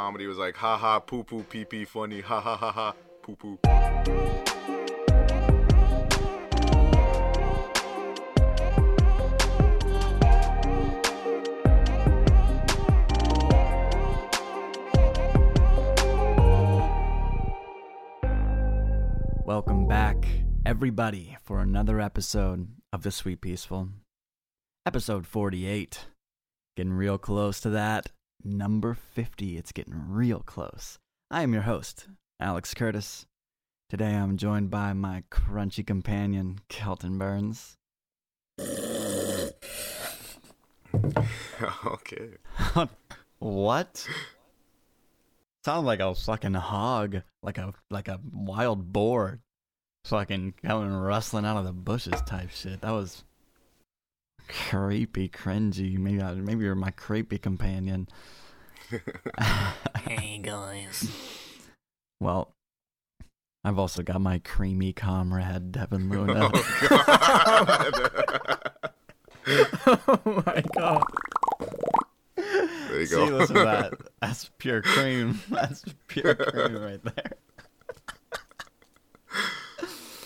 comedy was like, ha ha, poo poo, pee pee, funny, ha ha ha ha, poo poo. Welcome back, everybody, for another episode of The Sweet Peaceful. Episode 48. Getting real close to that. Number 50. It's getting real close. I am your host, Alex Curtis. Today I'm joined by my crunchy companion, Kelton Burns. okay. what? Sounded like a fucking hog, like a like a wild boar, fucking coming rustling out of the bushes type shit. That was creepy, cringy. Maybe I, maybe you're my creepy companion. Hey guys. Well, I've also got my creamy comrade Devin Luna. Oh, God. oh my god! there you See, go. listen to that. That's pure cream. That's pure cream right there.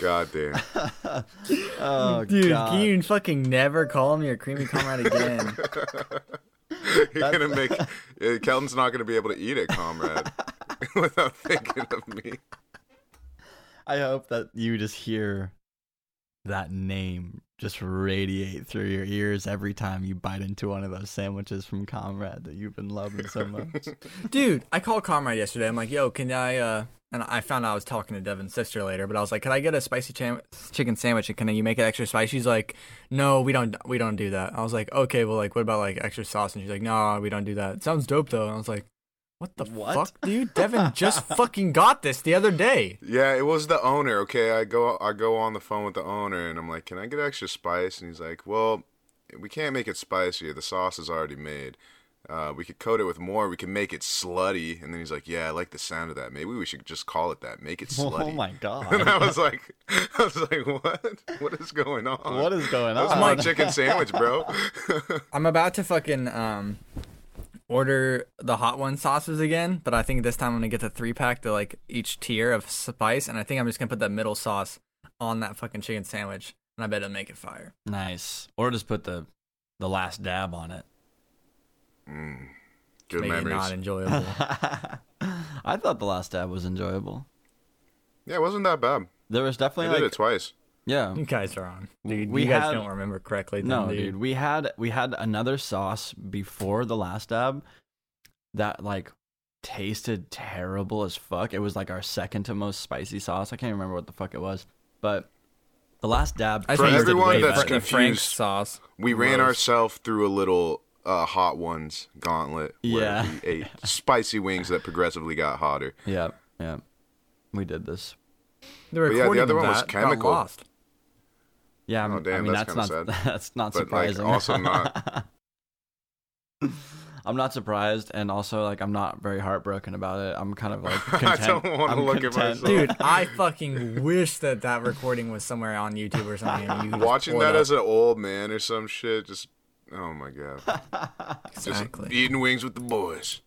God damn. Oh Dude, god! can you fucking never call me a creamy comrade again? You're gonna make uh, Kelton's not gonna be able to eat it, comrade, without thinking of me. I hope that you just hear that name just radiate through your ears every time you bite into one of those sandwiches from Comrade that you've been loving so much. Dude, I called comrade yesterday. I'm like, yo, can I, uh, and I found out I was talking to Devin's sister later, but I was like, can I get a spicy cham- chicken sandwich and can you make it extra spicy? She's like, no, we don't, we don't do that. I was like, okay, well, like, what about like extra sauce? And she's like, no, we don't do that. It sounds dope though. And I was like, what the What? fuck, dude? Devin just fucking got this the other day. Yeah, it was the owner. Okay, I go I go on the phone with the owner and I'm like, "Can I get extra spice?" And he's like, "Well, we can't make it spicier. The sauce is already made. Uh, we could coat it with more. We can make it slutty." And then he's like, "Yeah, I like the sound of that. Maybe we should just call it that. Make it slutty." oh my god! And! I was like, I was like, "What? What is going on? what is going on?" That's my chicken sandwich, bro." I'm about to fucking um order the hot one sauces again, but I think this time I'm gonna get the three pack, to like each tier of spice, and I think I'm just gonna put that middle sauce on that fucking chicken sandwich, and I bet it'll make it fire. nice, or just put the the last dab on it. Mm, good Maybe memories. not enjoyable. I thought the last dab was enjoyable. yeah, it wasn't that bad. There was I definitely did like it twice. yeah. you guys are on, dude. We you guys had- don't remember correctly. Then, No, dude. dude. We had we had another sauce before the last dab that like tasted terrible as fuck. It was like our second to most spicy sauce. I can't remember what the fuck it was, but the last dab I For think it's tasted everyone way that's better. the Frank's confused, sauce. We ran ourselves through a little uh, hot ones gauntlet. Where Yeah. We ate spicy wings that progressively got hotter. Yeah, yeah. We did this. The But yeah, the recording other of one was that chemical. Got lost. Yeah, Oh, I'm- I mean that's that's, not sad. that's not But, like, surprising. also not- I'm not surprised, and also like I'm not very heartbroken about it. I'm kind of like content. I don't wanna I'm look at content. myself. Dude, I fucking wish that that recording was somewhere on YouTube or something. you Watching pull that up. as an old man or some shit, just oh my god, just exactly eating wings with the boys.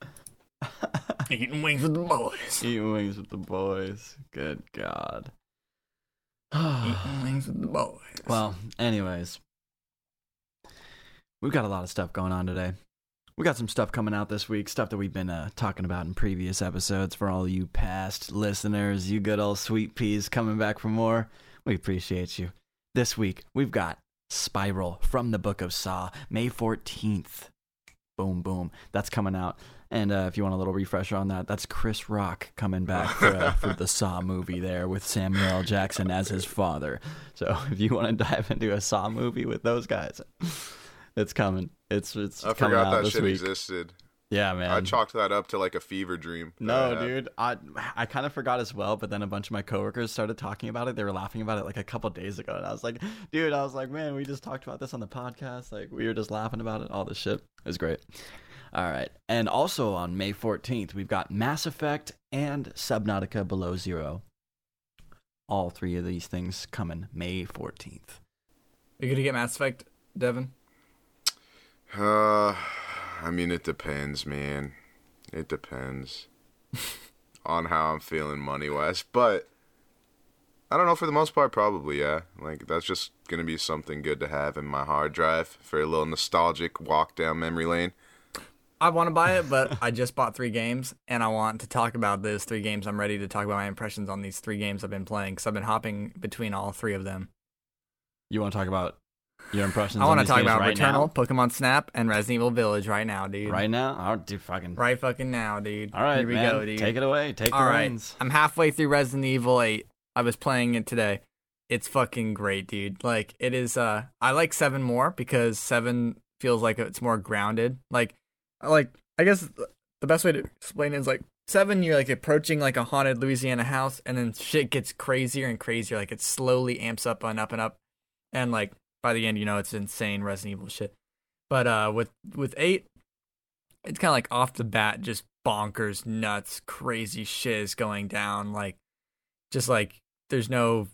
eating wings with the boys. Eating wings with the boys. Good God. Eating wings with the boys. Well, anyways, we've got a lot of stuff going on today. We got some stuff coming out this week, stuff that we've been uh, talking about in previous episodes for all you past listeners, you good old sweet peas coming back for more. We appreciate you. This week, we've got Spiral from the Book of Saw, May 14th. Boom, boom. That's coming out. And uh, if you want a little refresher on that, that's Chris Rock coming back for, uh, for the Saw movie there with Samuel L. Jackson as his father. So if you want to dive into a Saw movie with those guys, it's coming. It's it's I coming forgot out that this shit week. existed. Yeah, man. I chalked that up to like a fever dream. that I No, dude. I I kind of forgot as well, but then a bunch of my coworkers started talking about it. They were laughing about it like a couple days ago, and I was like, dude, I was like, man, we just talked about this on the podcast. Like we were just laughing about it. All this shit. It was great. All right, and also on May fourteenth, we've got Mass Effect and Subnautica Below Zero. All three of these things coming May fourteenth. Are You gonna get Mass Effect, Devin? Uh, I mean, it depends, man. It depends on how I'm feeling money wise, but I don't know. For the most part, probably yeah. Like that's just gonna be something good to have in my hard drive for a little nostalgic walk down memory lane. I want to buy it, but I just bought three games, and I want to talk about those three games. I'm ready to talk about my impressions on these three games I've been playing because I've been hopping between all three of them. You want to talk about your impressions? I want to talk about right Returnal, now? Pokemon Snap, and Resident Evil Village right now, dude. Right now? Oh, dude, fucking. Right fucking now, dude. All right, Here we man. go, dude. Take it away. Take All the right. reins. I'm halfway through Resident Evil 8. I was playing it today. It's fucking great, dude. Like it is uh I like 7 more because 7 feels like it's more grounded. Like like I guess the best way to explain it is like 7 you're like approaching like a haunted Louisiana house and then shit gets crazier and crazier like it slowly amps up and up and up and like by the end you know it's insane Resident Evil shit. But uh with with 8 it's kind of like off the bat just bonkers nuts crazy shit is going down like just like there's no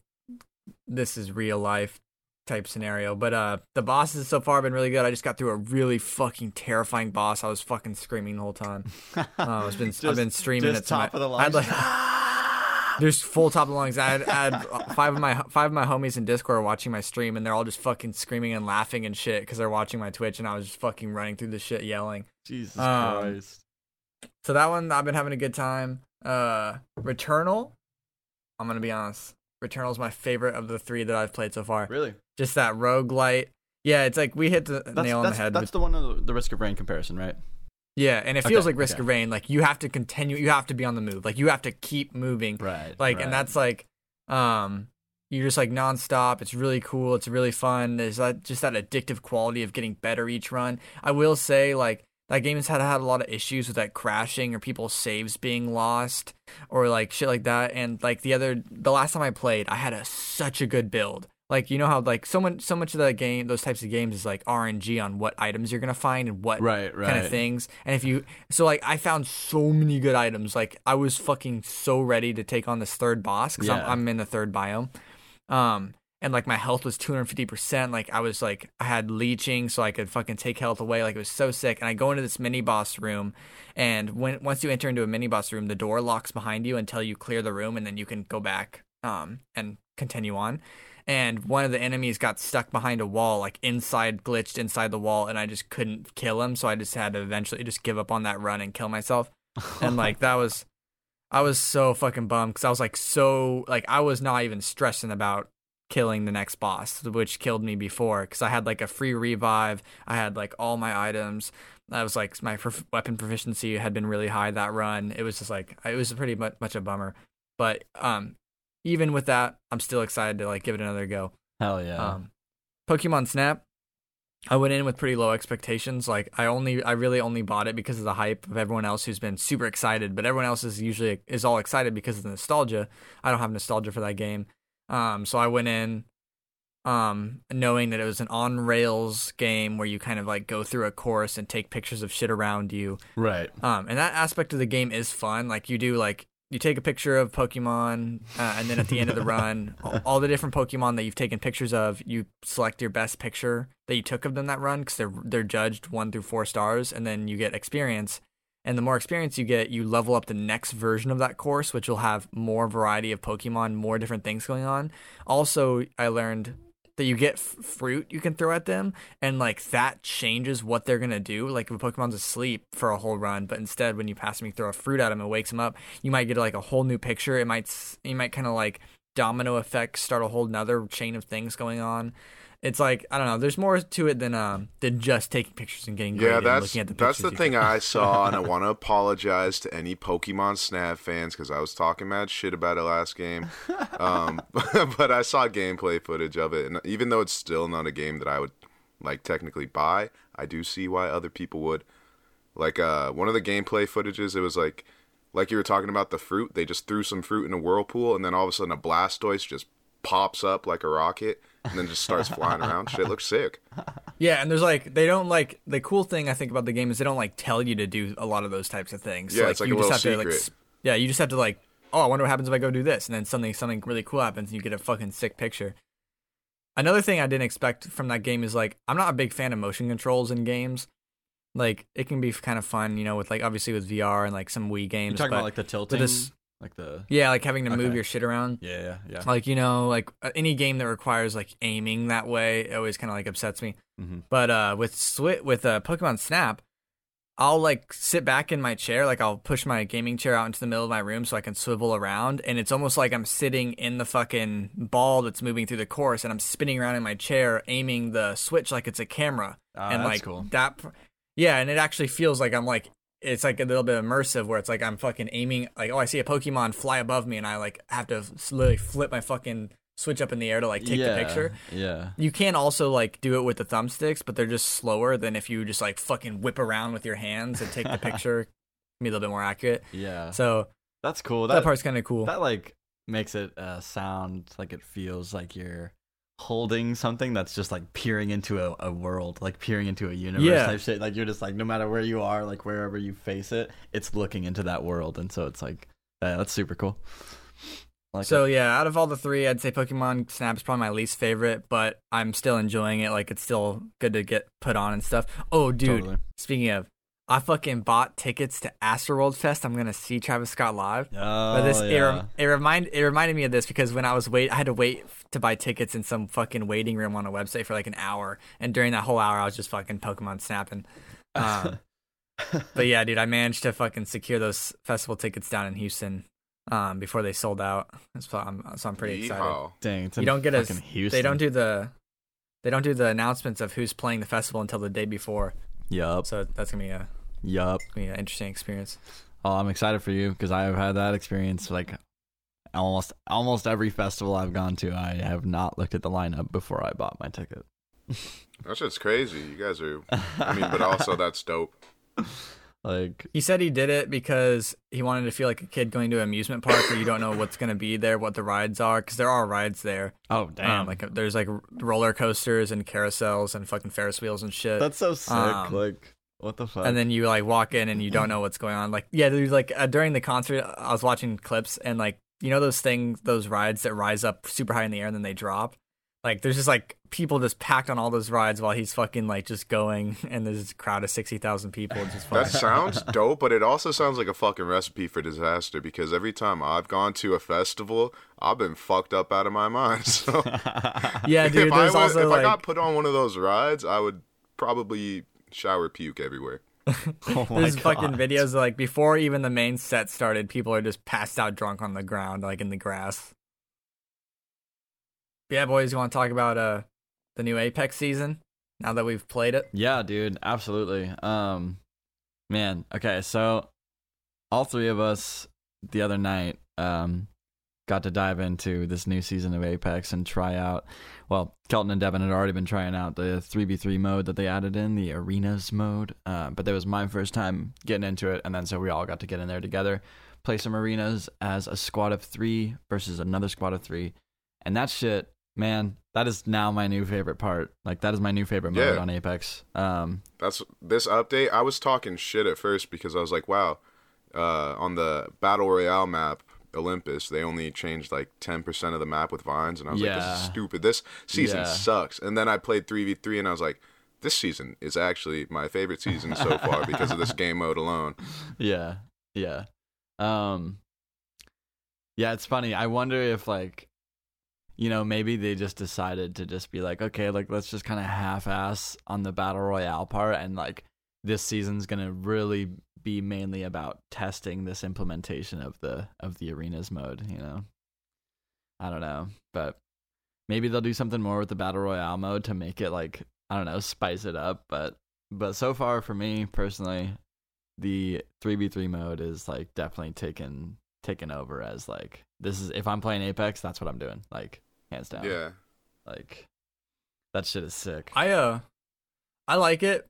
this is real life type scenario but uh the bosses so far have been really good i just got through a really fucking terrifying boss i was fucking screaming the whole time uh, i've been i've been streaming just it to my- top of the I'd line. like there's full top of the lungs. I had, I had five of my five of my homies in Discord watching my stream, and they're all just fucking screaming and laughing and shit because they're watching my Twitch, and I was just fucking running through the shit yelling. Jesus Um, Christ. So that one I've been having a good time. Uh Returnal, I'm gonna be honest. Returnal's my favorite of the three that I've played so far. Really? Just that roguelite. Yeah, it's like we hit the That's, nail on the head. that's with- the one of the, the risk of rain comparison, right? Yeah, and it feels Okay, like Risk okay. of Rain. Like you have to continue. You have to be on the move. Like you have to keep moving. Right. Like, right. and that's like, um, you're just like nonstop. It's really cool. It's really fun. There's that just that addictive quality of getting better each run. I will say, like, that game has had had a lot of issues with like crashing or people's saves being lost or like shit like that. And like the other, the last time I played, I had a such a good build. Like you know how like so much so much of that game, those types of games is like RNG on what items you're gonna find and what right, right. kind of things. And if you, so like, I found so many good items. Like, I was fucking so ready to take on this third boss because Yeah. I'm, I'm in the third biome. Um, and like my health was 250%. Like, I was like, I had leeching so I could fucking take health away. Like, it was so sick. And I go into this mini boss room, and when once you enter into a mini boss room, the door locks behind you until you clear the room, and then you can go back um and continue on and one of the enemies got stuck behind a wall, like inside, glitched inside the wall, and I just couldn't kill him. So I just had to eventually just give up on that run and kill myself. And like that was, I was so fucking bummed because I was like so like I was not even stressing about killing the next boss, which killed me before because I had like a free revive. I had like all my items. I was like my prof- weapon proficiency had been really high that run. It was just like it was pretty much, much a bummer. But um, even with that, I'm still excited to like give it another go. Hell yeah. Um, Pokemon Snap, I went in with pretty low expectations. Like I only, I really only bought it because of the hype of everyone else who's been super excited. But everyone else is usually is all excited because of the nostalgia. I don't have nostalgia for that game. Um, so I went in, um, knowing that it was an on rails game where you kind of like go through a course and take pictures of shit around you. right. Um, and that aspect of the game is fun. Like you do, like you take a picture of Pokemon, uh, and then at the end of the run, all, all the different Pokemon that you've taken pictures of, you select your best picture that you took of them that run because they're they're judged one through four stars, and then you get experience. And the more experience you get, you level up the next version of that course, which will have more variety of Pokemon, more different things going on. Also, I learned that you get f- fruit you can throw at them, and like that changes what they're gonna do. Like if a Pokemon's asleep for a whole run, but instead when you pass him, you throw a fruit at him, it wakes him up. You might get like a whole new picture. It might you might kind of like domino effect, start a whole another chain of things going on. It's like I don't know. There's more to it than um than just taking pictures and getting Yeah, that's looking at the that's the thing. I saw, and I want to apologize to any Pokemon Snap fans because I was talking mad shit about it last game. Um, but I saw gameplay footage of it, and even though it's still not a game that I would like technically buy, I do see why other people would. Like uh, one of the gameplay footages, it was like like you were talking about the fruit. They just threw some fruit in a whirlpool, and then all of a sudden a Blastoise just pops up like a rocket, and then just starts flying around. Shit looks sick. Yeah, and there's like they don't like the cool thing I think about the game is they don't like tell you to do a lot of those types of things. Yeah, it's like you a just little have to like secret. yeah, you just have to like oh, I wonder what happens if I go do this, and then something something really cool happens, and you get a fucking sick picture. Another thing I didn't expect from that game is like I'm not a big fan of motion controls in games. Like it can be kind of fun, you know, with like obviously with VR and like some Wii games. You games. talking but about like the tilting, this- like the yeah, like having to move your shit around. yeah, yeah, yeah. Like you know, like uh, any game that requires like aiming that way, it always kind of like upsets me. hmm But uh, with Swi with uh, Pokemon Snap, I'll like sit back in my chair, like I'll push my gaming chair out into the middle of my room so I can swivel around, and it's almost like I'm sitting in the fucking ball that's moving through the course, and I'm spinning around in my chair, aiming the Switch like it's a camera, Ah, and that's like cool. that. Yeah, and it actually feels like I'm like it's like a little bit immersive where it's like I'm fucking aiming, like oh I see a Pokemon fly above me, and I like have to literally flip my fucking Switch up in the air to like take yeah, the picture. Yeah. You can also like do it with the thumbsticks, but they're just slower than if you just like fucking whip around with your hands and take the picture. Be a little bit more accurate. Yeah. So That's cool. that, That, part's kind of cool. that like makes it uh, sound like it feels like you're holding something that's just like peering into a, a world, like peering into a universe Yeah. type shit. Like you're just like no matter where you are, like wherever you face it, it's looking into that world, and so it's like uh, that's super cool. Like so it. yeah, out of all the three, I'd say Pokemon Snap's probably my least favorite, but I'm still enjoying it. Like it's still good to get put on and stuff. Oh, dude, Totally. speaking of, I fucking bought tickets to Astroworld Fest. I'm gonna see Travis Scott live. Oh, But this it, yeah. rem- it remind it reminded me of this because when I was wait I had to wait to buy tickets in some fucking waiting room on a website for like an hour, and during that whole hour I was just fucking Pokemon snapping. Um, but yeah, dude, I managed to fucking secure those festival tickets down in Houston um, before they sold out. So I'm so I'm pretty excited. Yeehaw. Dang, it's You don't get a Houston. they don't do the they don't do the announcements of who's playing the festival until the day before. Yup, So that's gonna be a yup. gonna be an interesting experience. Oh, I'm excited for you because I have had that experience. Like almost almost every festival I've gone to, I have not looked at the lineup before I bought my ticket. That's just crazy. You guys are. I mean, but also that's dope. Like He said he did it because he wanted to feel like a kid going to an amusement park where you don't know what's going to be there, what the rides are, because there are rides there. oh damn, Um, like there's like roller coasters and carousels and fucking Ferris wheels and shit. that's so sick. um, like what the fuck? and then you like walk in and you don't know what's going on. Like yeah, there's like uh, during the concert, I was watching clips and like you know those things, those rides that rise up super high in the air and then they drop. Like there's just like people just packed on all those rides while he's fucking like just going, and there's this crowd of sixty thousand people just That sounds dope, but it also sounds like a fucking recipe for disaster because every time I've gone to a festival, I've been fucked up out of my mind. So yeah, dude. if I was, also if like I got put on one of those rides, I would probably shower puke everywhere. oh my There's fucking God. videos of, like before even the main set started, people are just passed out drunk on the ground, like in the grass. Yeah, boys, you want to talk about uh the new Apex season now that we've played it? Yeah, dude, absolutely. Um, man, okay, so all three of us the other night um got to dive into this new season of Apex and try out. Well, Kelton and Devin had already been trying out the three v three mode that they added in the arenas mode, uh, but that was my first time getting into it, and then so we all got to get in there together, play some arenas as a squad of three versus another squad of three, and that shit. Man, that is now my new favorite part. Like that is my new favorite mode Yeah. on Apex. Um, That's this update. I was talking shit at first because I was like, wow, uh, on the battle royale map, Olympus, they only changed like ten percent of the map with vines, and I was like, this is stupid. This season Yeah. sucks. And then I played three v three, and I was like, this season is actually my favorite season so far because of this game mode alone. yeah, yeah, um, yeah. It's funny. I wonder if like, you know, maybe they just decided to just be like, okay, like let's just kind of half-ass on the battle royale part, and like this season's gonna really be mainly about testing this implementation of the of the arenas mode. You know, I don't know, but maybe they'll do something more with the battle royale mode to make it like I don't know, spice it up. But but so far for me personally, the three v three mode is like definitely taken taken over as like this is if I'm playing Apex, that's what I'm doing. Like hands down. Yeah, Like that shit is sick. I uh, I like it.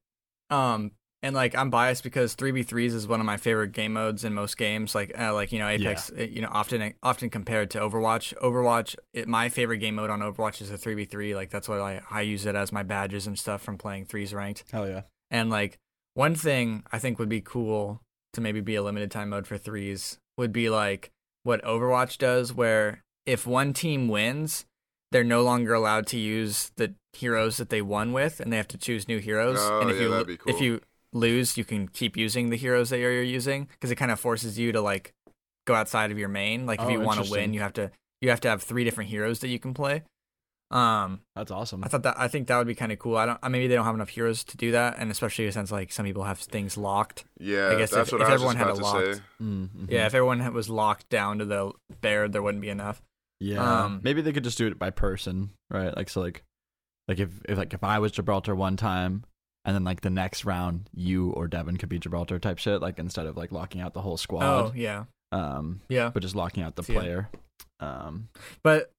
Um, and like I'm biased because three v threes is one of my favorite game modes in most games. Like uh, like you know Apex, it, you know often often compared to Overwatch. Overwatch, it, my favorite game mode on Overwatch is a three v three. Like that's what I I use it as my badges and stuff from playing threes ranked. Hell yeah. And like one thing I think would be cool to maybe be a limited time mode for threes would be like what Overwatch does, where if one team wins, they're no longer allowed to use the heroes that they won with, and they have to choose new heroes. Oh, and if yeah, you that'd be if you lose, you can keep using the heroes that you're using because it kind of forces you to like go outside of your main. Like if Oh, you want to win, you have to you have to have three different heroes that you can play. Um, That's awesome. I thought that I think that would be kind of cool. I don't. Maybe they don't have enough heroes to do that, and especially since like some people have things locked. Yeah, I guess that's if- what if I was everyone just had about it locked. Mm-hmm. Yeah, if everyone was locked down to the bear, there wouldn't be enough. Yeah. Um, Maybe they could just do it by person, right? Like so like like if, if like if I was Gibraltar one time and then like the next round you or Devin could be Gibraltar type shit, like instead of like locking out the whole squad. Oh yeah, Um yeah. but just locking out the Yeah. player. Um But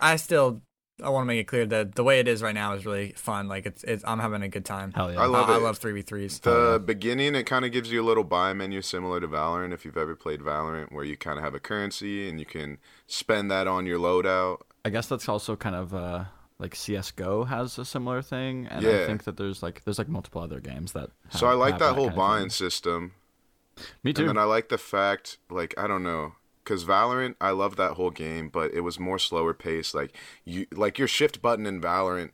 I still I want to make it clear that the way it is right now is really fun. Like it's, it's I'm having a good time. hell yeah. I love I, I love three v threes. The Oh, yeah. beginning, it kind of gives you a little buy menu similar to Valorant if you've ever played Valorant, where you kind of have a currency and you can spend that on your loadout. I guess that's also kind of uh like CS:GO has a similar thing, and I think that there's like there's like multiple other games that. So I like have that whole kind of buying system. Me too. And then I like the fact, like, I don't know, because Valorant, I love that whole game, but it was more slower paced. Like you, like your shift button in Valorant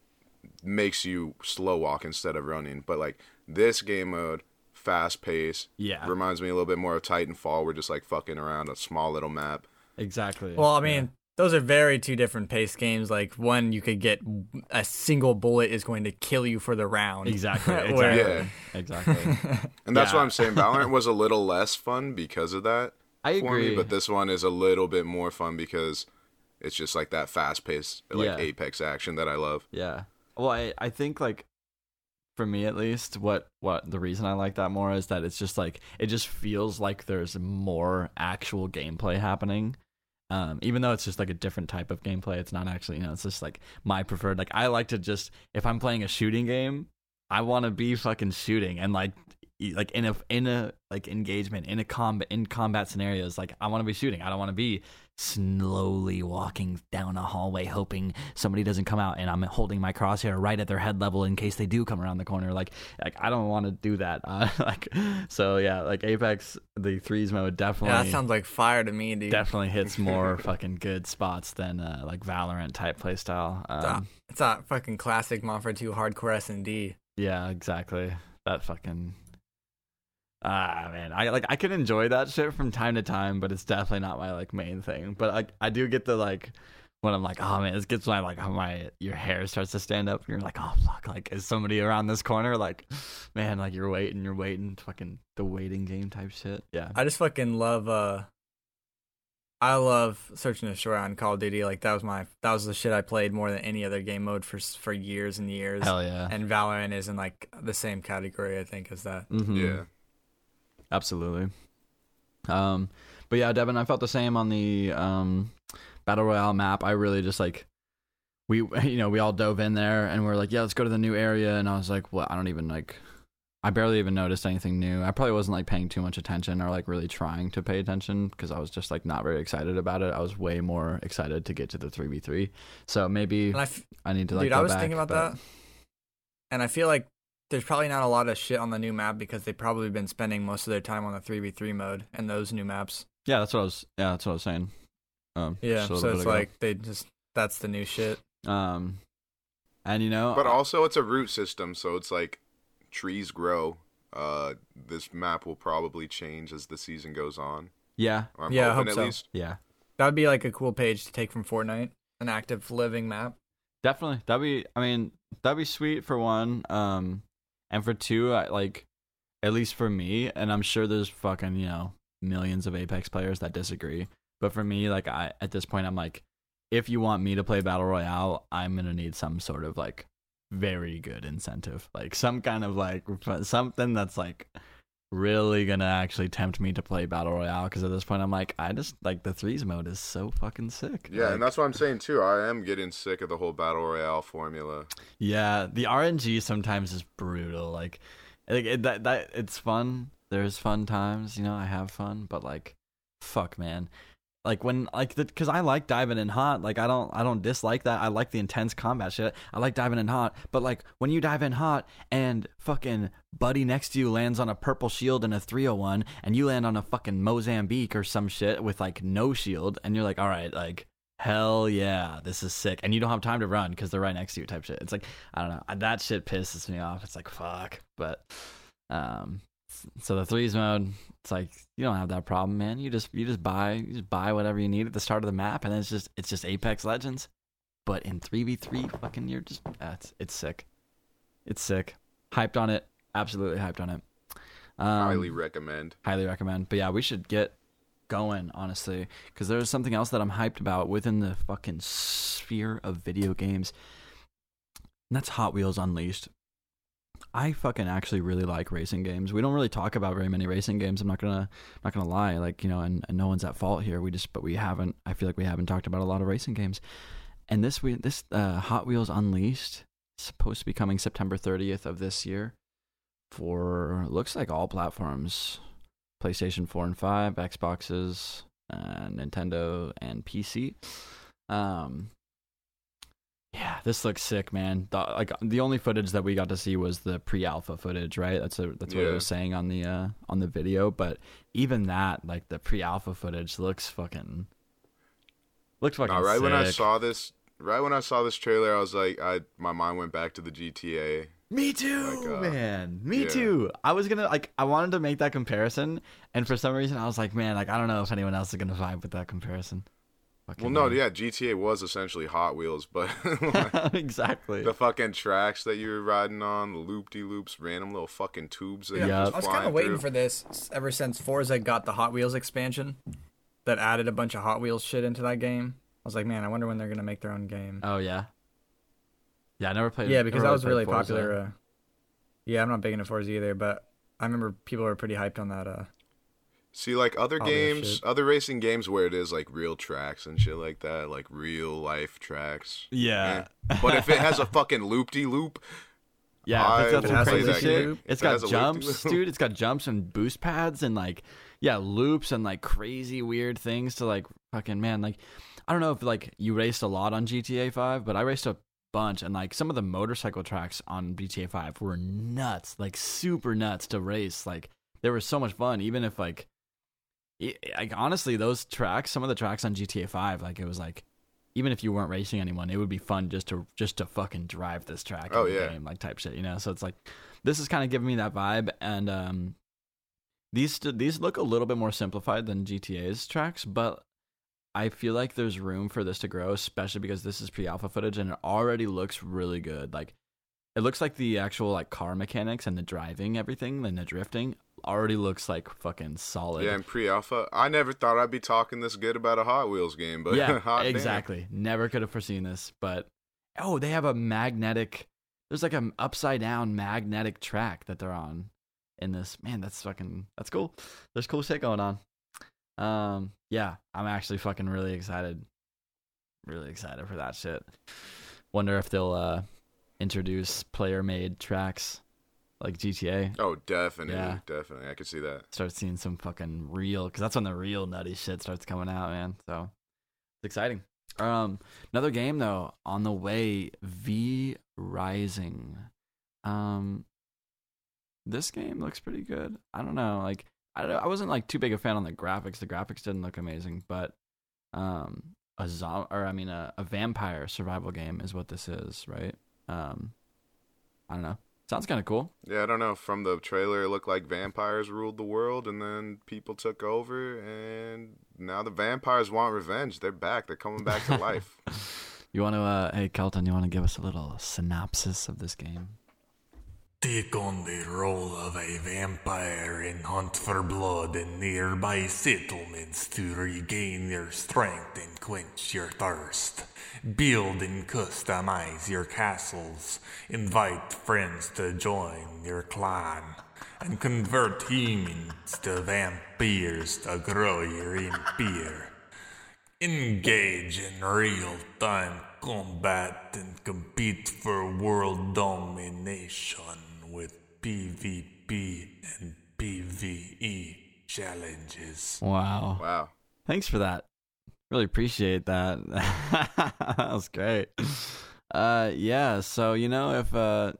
makes you slow walk instead of running. But like this game mode, fast pace, Yeah. reminds me a little bit more of Titanfall. We're just like fucking around a small little map. exactly. Well, I mean, those are very two different pace games. Like one, you could get a single bullet is going to kill you for the round. exactly. Exactly. Yeah. Exactly. And that's Yeah. why I'm saying Valorant was a little less fun because of that. I agree. me, but this one is a little bit more fun because it's just like that fast paced, like Yeah. Apex action that I love. Yeah. Well, I, I think like for me at least, what what the reason I like that more is that it's just like it just feels like there's more actual gameplay happening. Um, even though it's just like a different type of gameplay, it's not actually you know it's just like my preferred. Like I like to just if I'm playing a shooting game, I want to be fucking shooting and like like in a in a like engagement in a combat in combat scenarios like I want to be shooting. I don't want to be slowly walking down a hallway hoping somebody doesn't come out and I'm holding my crosshair right at their head level in case they do come around the corner like like I don't want to do that. Uh, like so yeah, like Apex the threes mode Yeah, definitely that sounds like fire to me, dude. definitely hits more fucking good spots than uh, like Valorant type playstyle. Um, It's that fucking classic Monfort 2 hardcore S and D. Yeah, exactly. That fucking ah man, I like I can enjoy that shit from time to time, but it's definitely not my like main thing. But like I do get the like when I'm like, oh man, this gets my like how my your hair starts to stand up. And you're like, oh fuck, like is somebody around this corner? Like, man, like you're waiting, you're waiting, fucking the waiting game type shit. Yeah, I just fucking love. uh I love searching and Destroy on Call of Duty. Like that was my that was the shit I played more than any other game mode for for years and years. hell yeah, And Valorant is in like the same category, I think, as that. Mhm. Yeah. Absolutely. Um, but yeah, Devin, I felt the same on the um, battle royale map. I really just like we, you know, we all dove in there and we're like, yeah, let's go to the new area. And I was like, well, I don't even like, I barely even noticed anything new. I probably wasn't like paying too much attention or like really trying to pay attention because I was just like not very excited about it. I was way more excited to get to the three v three. So maybe I, f- I need to like. dude, I was back, thinking about but- that, and I feel like there's probably not a lot of shit on the new map because they've probably been spending most of their time on the three v three mode and those new maps. Yeah, that's what I was. Yeah, that's what I was saying. Um, Yeah, just a little so it's ago. like they just that's the new shit. um, and you know, But also, it's a root system, so it's like trees grow. Uh, this map will probably change as the season goes on. yeah, Or I'm Yeah, I hope at so. least. yeah. That would be like a cool page to take from Fortnite, an active living map. Definitely. That'd be I mean, that'd be sweet for one. Um and for two, I like at least for me, and I'm sure there's fucking, you know, millions of Apex players that disagree. But for me, like I at this point I'm like, if you want me to play Battle Royale, I'm gonna need some sort of like very good incentive. Like some kind of like something that's like really gonna actually tempt me to play battle royale because at this point i'm like i just like the threes mode is so fucking sick Yeah, Like, and that's what I'm saying too. I am getting sick of the whole battle royale formula. Yeah, the RNG sometimes is brutal. Like, like it, that that it's fun. There's fun times, you know. I have fun, but like, fuck, man. Like when like the because I like diving in hot. Like I don't I don't dislike that. I like the intense combat shit. I like diving in hot. But like when you dive in hot and fucking buddy next to you lands on a purple shield and a 301 and you land on a fucking Mozambique or some shit with like no shield and you're like, all right, like hell yeah, this is sick. And you don't have time to run because they're right next to you type shit. It's like, I don't know. That shit pisses me off. It's like, fuck. But Um, so the threes mode, it's like you don't have that problem, man. You just you just buy you just buy whatever you need at the start of the map, and then it's just it's just Apex Legends. But in three v three, fucking, you're just uh, it's it's sick. It's sick. Hyped on it. Absolutely hyped on it. Um, Highly recommend. highly recommend. But yeah, we should get going, honestly, because there's something else that I'm hyped about within the fucking sphere of video games. And that's Hot Wheels Unleashed. I fucking actually really like racing games. We don't really talk about very many racing games. I'm not gonna not gonna lie, like you know, and, and no one's at fault here. We just, but we haven't. I feel like we haven't talked about a lot of racing games. And this we this uh, Hot Wheels Unleashed supposed to be coming September 30th of this year for looks like all platforms PlayStation 4 and 5, Xboxes, uh, Nintendo, and PC. Um, yeah, this looks sick, man. The, like the only footage that we got to see was the pre-alpha footage, right? That's a, that's what Yeah. it was saying on the uh, on the video. But even that, like the pre-alpha footage, looks fucking looks fucking. Nah, right when I saw this, right when I saw this trailer, I was like, I my mind went back to the GTA. Me too, Like, uh, man. Me yeah. too. I was gonna like I wanted to make that comparison, and for some reason I was like, man, like I don't know if anyone else is gonna vibe with that comparison. Well, no, yeah, GTA was essentially Hot Wheels, but yeah, exactly. the fucking tracks that you were riding on, the loop de loops, random little fucking tubes that Yeah. you I was kind of waiting through. for this ever since Forza got the Hot Wheels expansion that added a bunch of Hot Wheels shit into that game. I was like, man, I wonder when they're gonna make their own game. Oh yeah, yeah. I never played. yeah, because that was really Forza. popular. Uh, yeah, I'm not big into Forza either, but I remember people were pretty hyped on that. Uh, See, like other All games, other racing games where it is like real tracks and shit like that, like real life tracks. Yeah, Eh. But if it has a fucking loop de loop, yeah. It's got some crazy shit. It's it got a jumps, dude. It's got jumps and boost pads and like yeah, loops and like crazy weird things to like fucking man. Like I don't know if like you raced a lot on GTA Five, but I raced a bunch and like some of the motorcycle tracks on GTA Five were nuts, like super nuts to race. Like they were so much fun, even if like. Like honestly, those tracks, some of the tracks on GTA Five, like it was like, even if you weren't racing anyone, it would be fun just to just to fucking drive this track Oh, in the yeah. game, like type shit, you know. So it's like, this is kind of giving me that vibe, and um, these these look a little bit more simplified than GTA's tracks, but I feel like there's room for this to grow, especially because this is pre-alpha footage and it already looks really good. Like it looks like the actual like car mechanics and the driving, everything, and the drifting already looks like fucking solid. yeah, in pre-alpha, I never thought I'd be talking this good about a Hot Wheels game, but yeah, hot damn. exactly. Never could have foreseen this, but oh, they have a magnetic. There's like an upside down magnetic track that they're on in this. Man, that's fucking that's cool. There's cool shit going on. Um, yeah, I'm actually fucking really excited. Really excited for that shit. Wonder if they'll uh introduce player made tracks like GTA. Oh, definitely, Yeah. definitely, I could see that. Start seeing some fucking real because that's when the real nutty shit starts coming out, man. So it's exciting. Um, another game though on the way, V Rising. Um, this game looks pretty good. I don't know, like I don't, I wasn't like too big a fan on the graphics. The graphics didn't look amazing, but um, a zom or I mean a, a vampire survival game is what this is, right? Um, I don't know. Sounds kind of cool. Yeah, I don't know. From the trailer, it looked like vampires ruled the world, and then people took over, and now the vampires want revenge. They're back. They're coming back to life. You want to, uh, hey Kelton, you want to give us a little synopsis of this game? Take on the role of a vampire and hunt for blood in nearby settlements to regain your strength and quench your thirst. Build and customize your castles. Invite friends to join your clan. And convert humans to vampires to grow your empire. Engage in real time combat and compete for world domination with PvP and PvE challenges. Wow. Wow. Thanks for that. Really appreciate that. that was great. Uh yeah, so you know if uh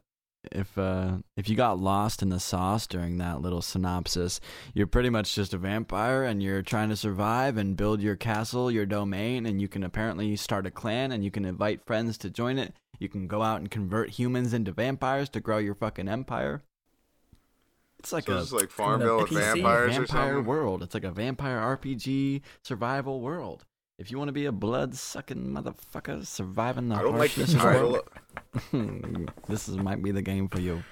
if uh if you got lost in the sauce during that little synopsis, you're pretty much just a vampire and you're trying to survive and build your castle, your domain, and you can apparently start a clan and you can invite friends to join it. You can go out and convert humans into vampires to grow your fucking empire. It's like So a it's like Farmville with vampires or vampire something. world. It's like a vampire RPG survival world. If you want to be a blood sucking motherfucker surviving the I don't like the harshness of title. world, this is might be the game for you.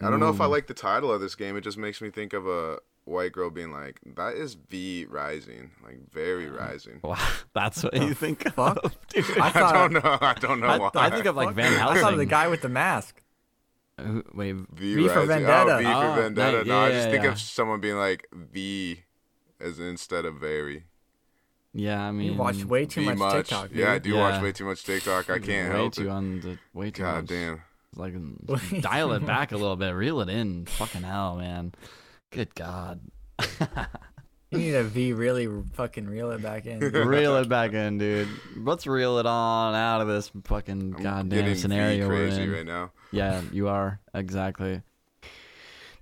I don't know if I mm. like the title of this game. It just makes me think of a white girl being like, "That is V rising, like very rising." Wow, that's what you think fuck? of, dude. I I don't know. I don't know I, why. I think of like Van I thought of the guy with the mask. Who- Wait, V, V for. Vendetta. Oh, V Oh, for Vendetta. nice. No, I just yeah, think yeah. of someone being like V, as instead of very. Yeah, I mean, You watch way too much, much. TikTok. Dude. Yeah, I do Yeah. watch way too much TikTok. I can't way help too it. on the way too God much. damn. Like dial it back a little bit, reel it in. Fucking hell, man. Good God. You need a V really fucking reel it back in. reel it back in, dude. Let's reel it on out of this fucking I'm goddamn scenario V we're crazy in. right now. Yeah, you are exactly.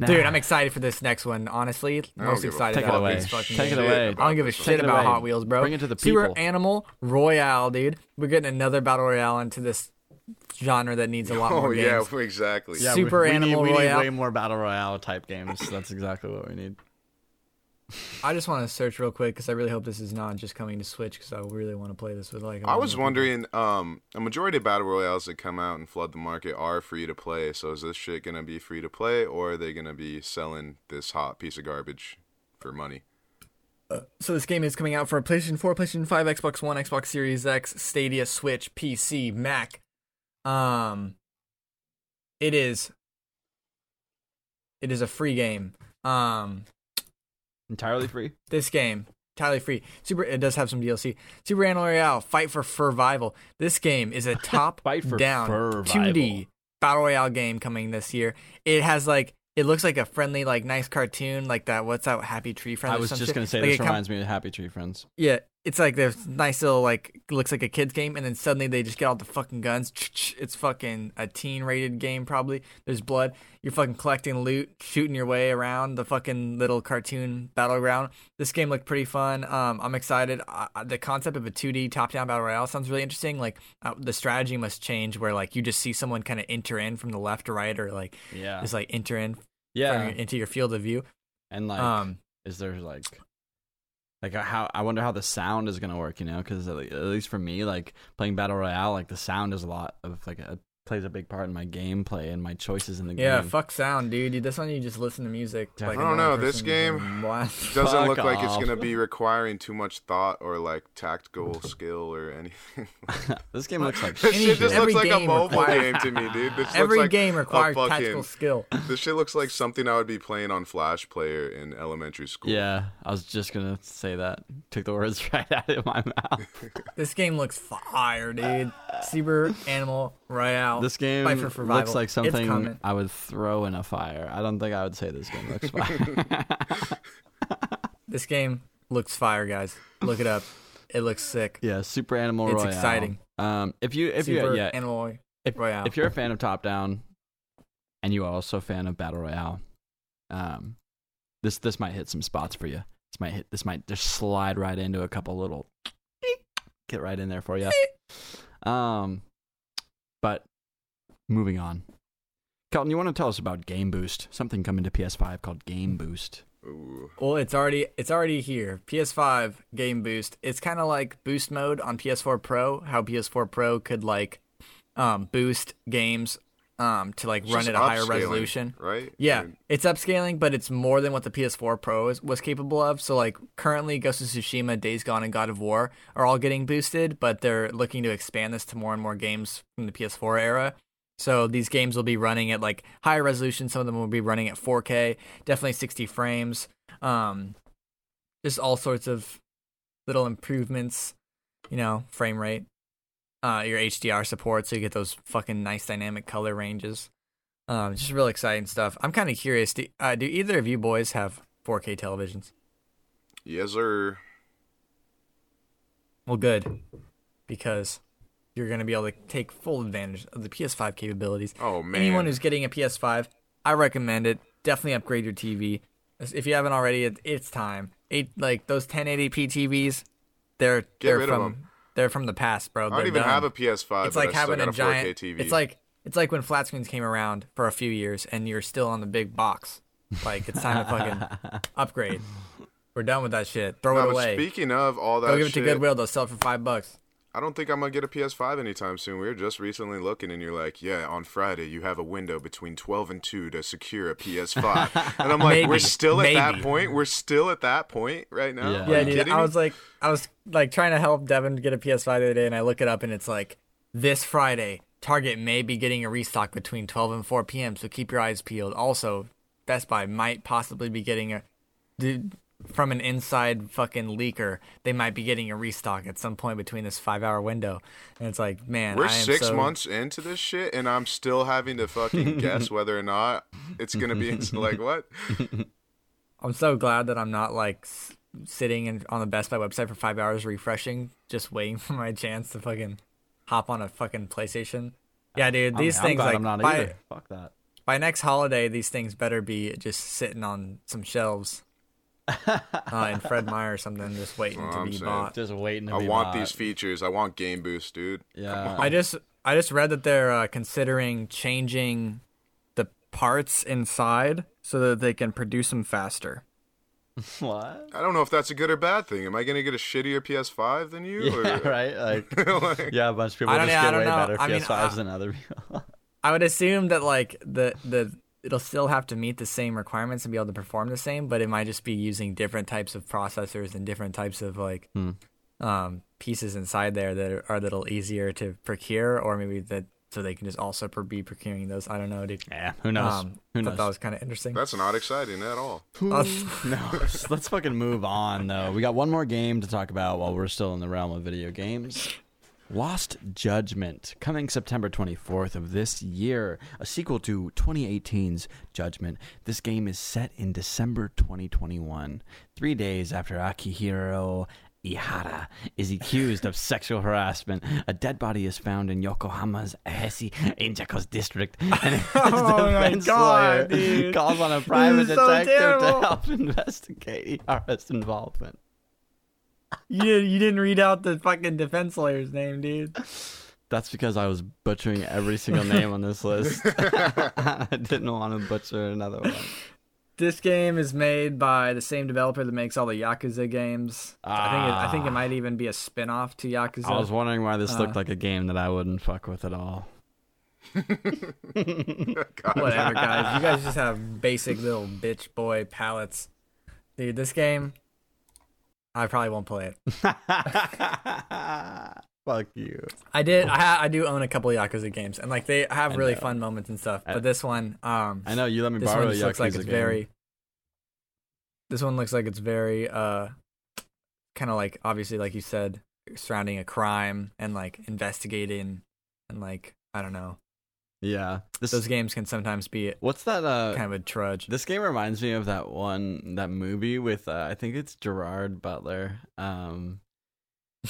Dude, I'm excited for this next one. Honestly, I don't most give excited Take it about away. these fucking Take it away. I don't give a Take shit about away. Hot Wheels, bro. Bring it to the people. Super. Animal Royale, dude. We're getting another battle royale into this genre that needs a lot Oh more yeah, games. exactly. Yeah, Super we, we Animal need, we Royale. need way more battle royale type games. That's exactly what we need. I just want to search real quick because I really hope this is not just coming to Switch because I really want to play this with like. a I was wondering, um, a majority of battle royales that come out and flood the market are free to play. So is this shit gonna be free to play, or are they gonna be selling this hot piece of garbage for money? So this game is coming out for PlayStation 4, PlayStation 5, Xbox One, Xbox Series X, Stadia, Switch, PC, Mac. Um it is it is a free game. Um Entirely free. this game entirely free. Super it does have some DLC. Super Animal Royale Fight for Survival. This game is a top Fight for down Survival. 2D battle royale game coming this year. It has like it looks like a friendly like nice cartoon like that what's that Happy Tree Friends I or was just shit? gonna say Like, this it com- reminds me of Happy Tree Friends. yeah, it's like there's nice little like looks like a kids game, and then suddenly they just get all the fucking guns. It's fucking a teen rated game probably. There's blood. You're fucking collecting loot, shooting your way around the fucking little cartoon battleground. This game looked pretty fun. Um, I'm excited. Uh, the concept of a 2D top down battle royale sounds really interesting. Like uh, the strategy must change where like you just see someone kind of enter in from the left or right, or like Yeah. just like enter in Yeah. your- into your field of view. And like, um, is there like, like uh, how? I wonder how the sound is gonna work. You know, because at least for me, like playing battle royale, like the sound is a lot of like a plays a big part in my gameplay and my choices in the yeah, game. Yeah, fuck sound, dude. This one you just listen to music. I like a don't know, this game. Doesn't Fuck look like it's gonna be requiring too much thought or like tactical skill or anything. this game looks like this shit just every looks like a mobile requires- game to me, dude. This Every looks like game a requires fucking- tactical skill. This shit looks like something I would be playing on Flash Player in elementary school. Yeah, I was just gonna say that. Took the words right out of my mouth. This game looks fire, dude. Super Animal Royale. This game Fight for survival. looks like something. I would throw in a fire. I don't think I would say this game looks fire. This game looks fire, guys. Look it up. It looks sick. yeah, Super Animal It's Royale. exciting. Um, if you if Super you yeah Animal if, Royale. if you're a fan of top down, and you are also a fan of battle royale, um, this this might hit some spots for you. This might hit. This might just slide right into a couple little get right in there for you. Um, but moving on. Kelton, you want to tell us about Game Boost? Something coming to PS5 called Game Boost. Ooh. Well, it's already it's already here. PS5 Game Boost. It's kind of like Boost Mode on PS4 Pro. How PS4 Pro could like um, boost games um, to like It's run just at a higher resolution. right? Yeah, I mean, it's upscaling, but it's more than what the PS4 Pro is, was capable of. So, like, currently, Ghost of Tsushima, Days Gone, and God of War are all getting boosted, but they're looking to expand this to more and more games from the PS4 era. So, these games will be running at like higher resolution. Some of them will be running at 4K, definitely 60 frames. Um, just all sorts of little improvements, you know, frame rate, uh, your HDR support, so you get those fucking nice dynamic color ranges. Um, just real exciting stuff. I'm kind of curious. Do, uh, do either of you boys have 4K televisions? yes, sir. Well, good, because you're going to be able to take full advantage of the PS5 capabilities. Oh man. Anyone who's getting a PS5, I recommend it. Definitely upgrade your TV. If you haven't already, it, it's time. Eight like those 1080p TVs, they're they're rid of from they're from the past, bro. I don't They're even done. have a PS5. it's like having a a 4K giant TV. It's like it's like when flat screens came around for a few years and you're still on the big box. Like it's time to fucking upgrade. We're done with that shit. Throw No, it away. speaking of all that Go give it to Goodwill. They'll sell it for five bucks. I don't think I'm gonna get a PS5 anytime soon. We were just recently looking, and you're like, "Yeah, on Friday you have a window between 12 and 2 to secure a PS5." and I'm like, Maybe. "We're still at that point. We're still at that point right now." Yeah. Yeah, dude. I was like, I was like trying to help Devin get a PS5 the other day, and I look it up, and it's like this Friday, Target may be getting a restock between 12 and 4 p.m. So keep your eyes peeled. Also, Best Buy might possibly be getting a, dude, from an inside fucking leaker, they might be getting a restock at some point between this five-hour window. And it's like, man, We're I am six so- months into this shit, and I'm still having to fucking guess whether or not it's gonna be like what? I'm so glad that I'm not like s- sitting in, on the Best Buy website for five hours refreshing, just waiting for my chance to fucking hop on a fucking PlayStation. Yeah, dude, these I'm, I'm things glad like I'm not by, either. Fuck that. by next holiday, these things better be just sitting on some shelves uh, in Fred Meyer or something, just waiting Well, to I'm be saying. bought. Just waiting to be bought. I be want bought. these features. I want Game Boost, dude. Yeah. I just I just read that they're uh, considering changing the parts inside so that they can produce them faster. what? I don't know if that's a good or bad thing. Am I gonna get a shittier PS5 than you? Yeah, or- right. Like, Like- yeah, a bunch of people just know, get way know. better I PS5s I- than other people. I would assume that like the the it'll still have to meet the same requirements and be able to perform the same, but it might just be using different types of processors and different types of like Hmm. um, pieces inside there that are, are a little easier to procure, or maybe that so they can just also per- be procuring those. I don't know, dude. yeah, who knows? Um, who thought knows? that was kind of interesting. That's not exciting at all. Us- no, let's- let's fucking move on though. We got one more game to talk about while we're still in the realm of video games. Lost Judgment, coming September 24th of this year, a sequel to 2018's Judgment. This game is set in December 2021, three days after Akihiro Ihara is accused of sexual harassment. A dead body is found in Yokohama's Ehesi Injako's district, and his Oh defense God, lawyer dude. calls on a private is so detective to help investigate Ihara's involvement. You didn't, you didn't read out the fucking defense lawyer's name, dude. That's because I was butchering every single name on this list. I didn't want to butcher another one. This game is made by the same developer that makes all the Yakuza games. I think it, I think it Ah. might even be a spin-off to Yakuza. I was wondering why this looked Uh. like a game that I wouldn't fuck with at all. Whatever, guys. You guys just have basic little bitch boy palettes. Dude, this game, I probably won't play it. Fuck you. I did. I ha- I do own a couple of Yakuza games, and like they have I really know. fun moments and stuff. I- But this one, um, I know you let me this borrow one a just looks like it's game. very. This one looks like it's very, uh, kind of like obviously, like you said, surrounding a crime and like investigating, and like I don't know. Yeah. This Those games can sometimes be What's that? Uh, kind of a trudge. this game reminds me of that one, that movie with uh, I think it's Gerard Butler. Um,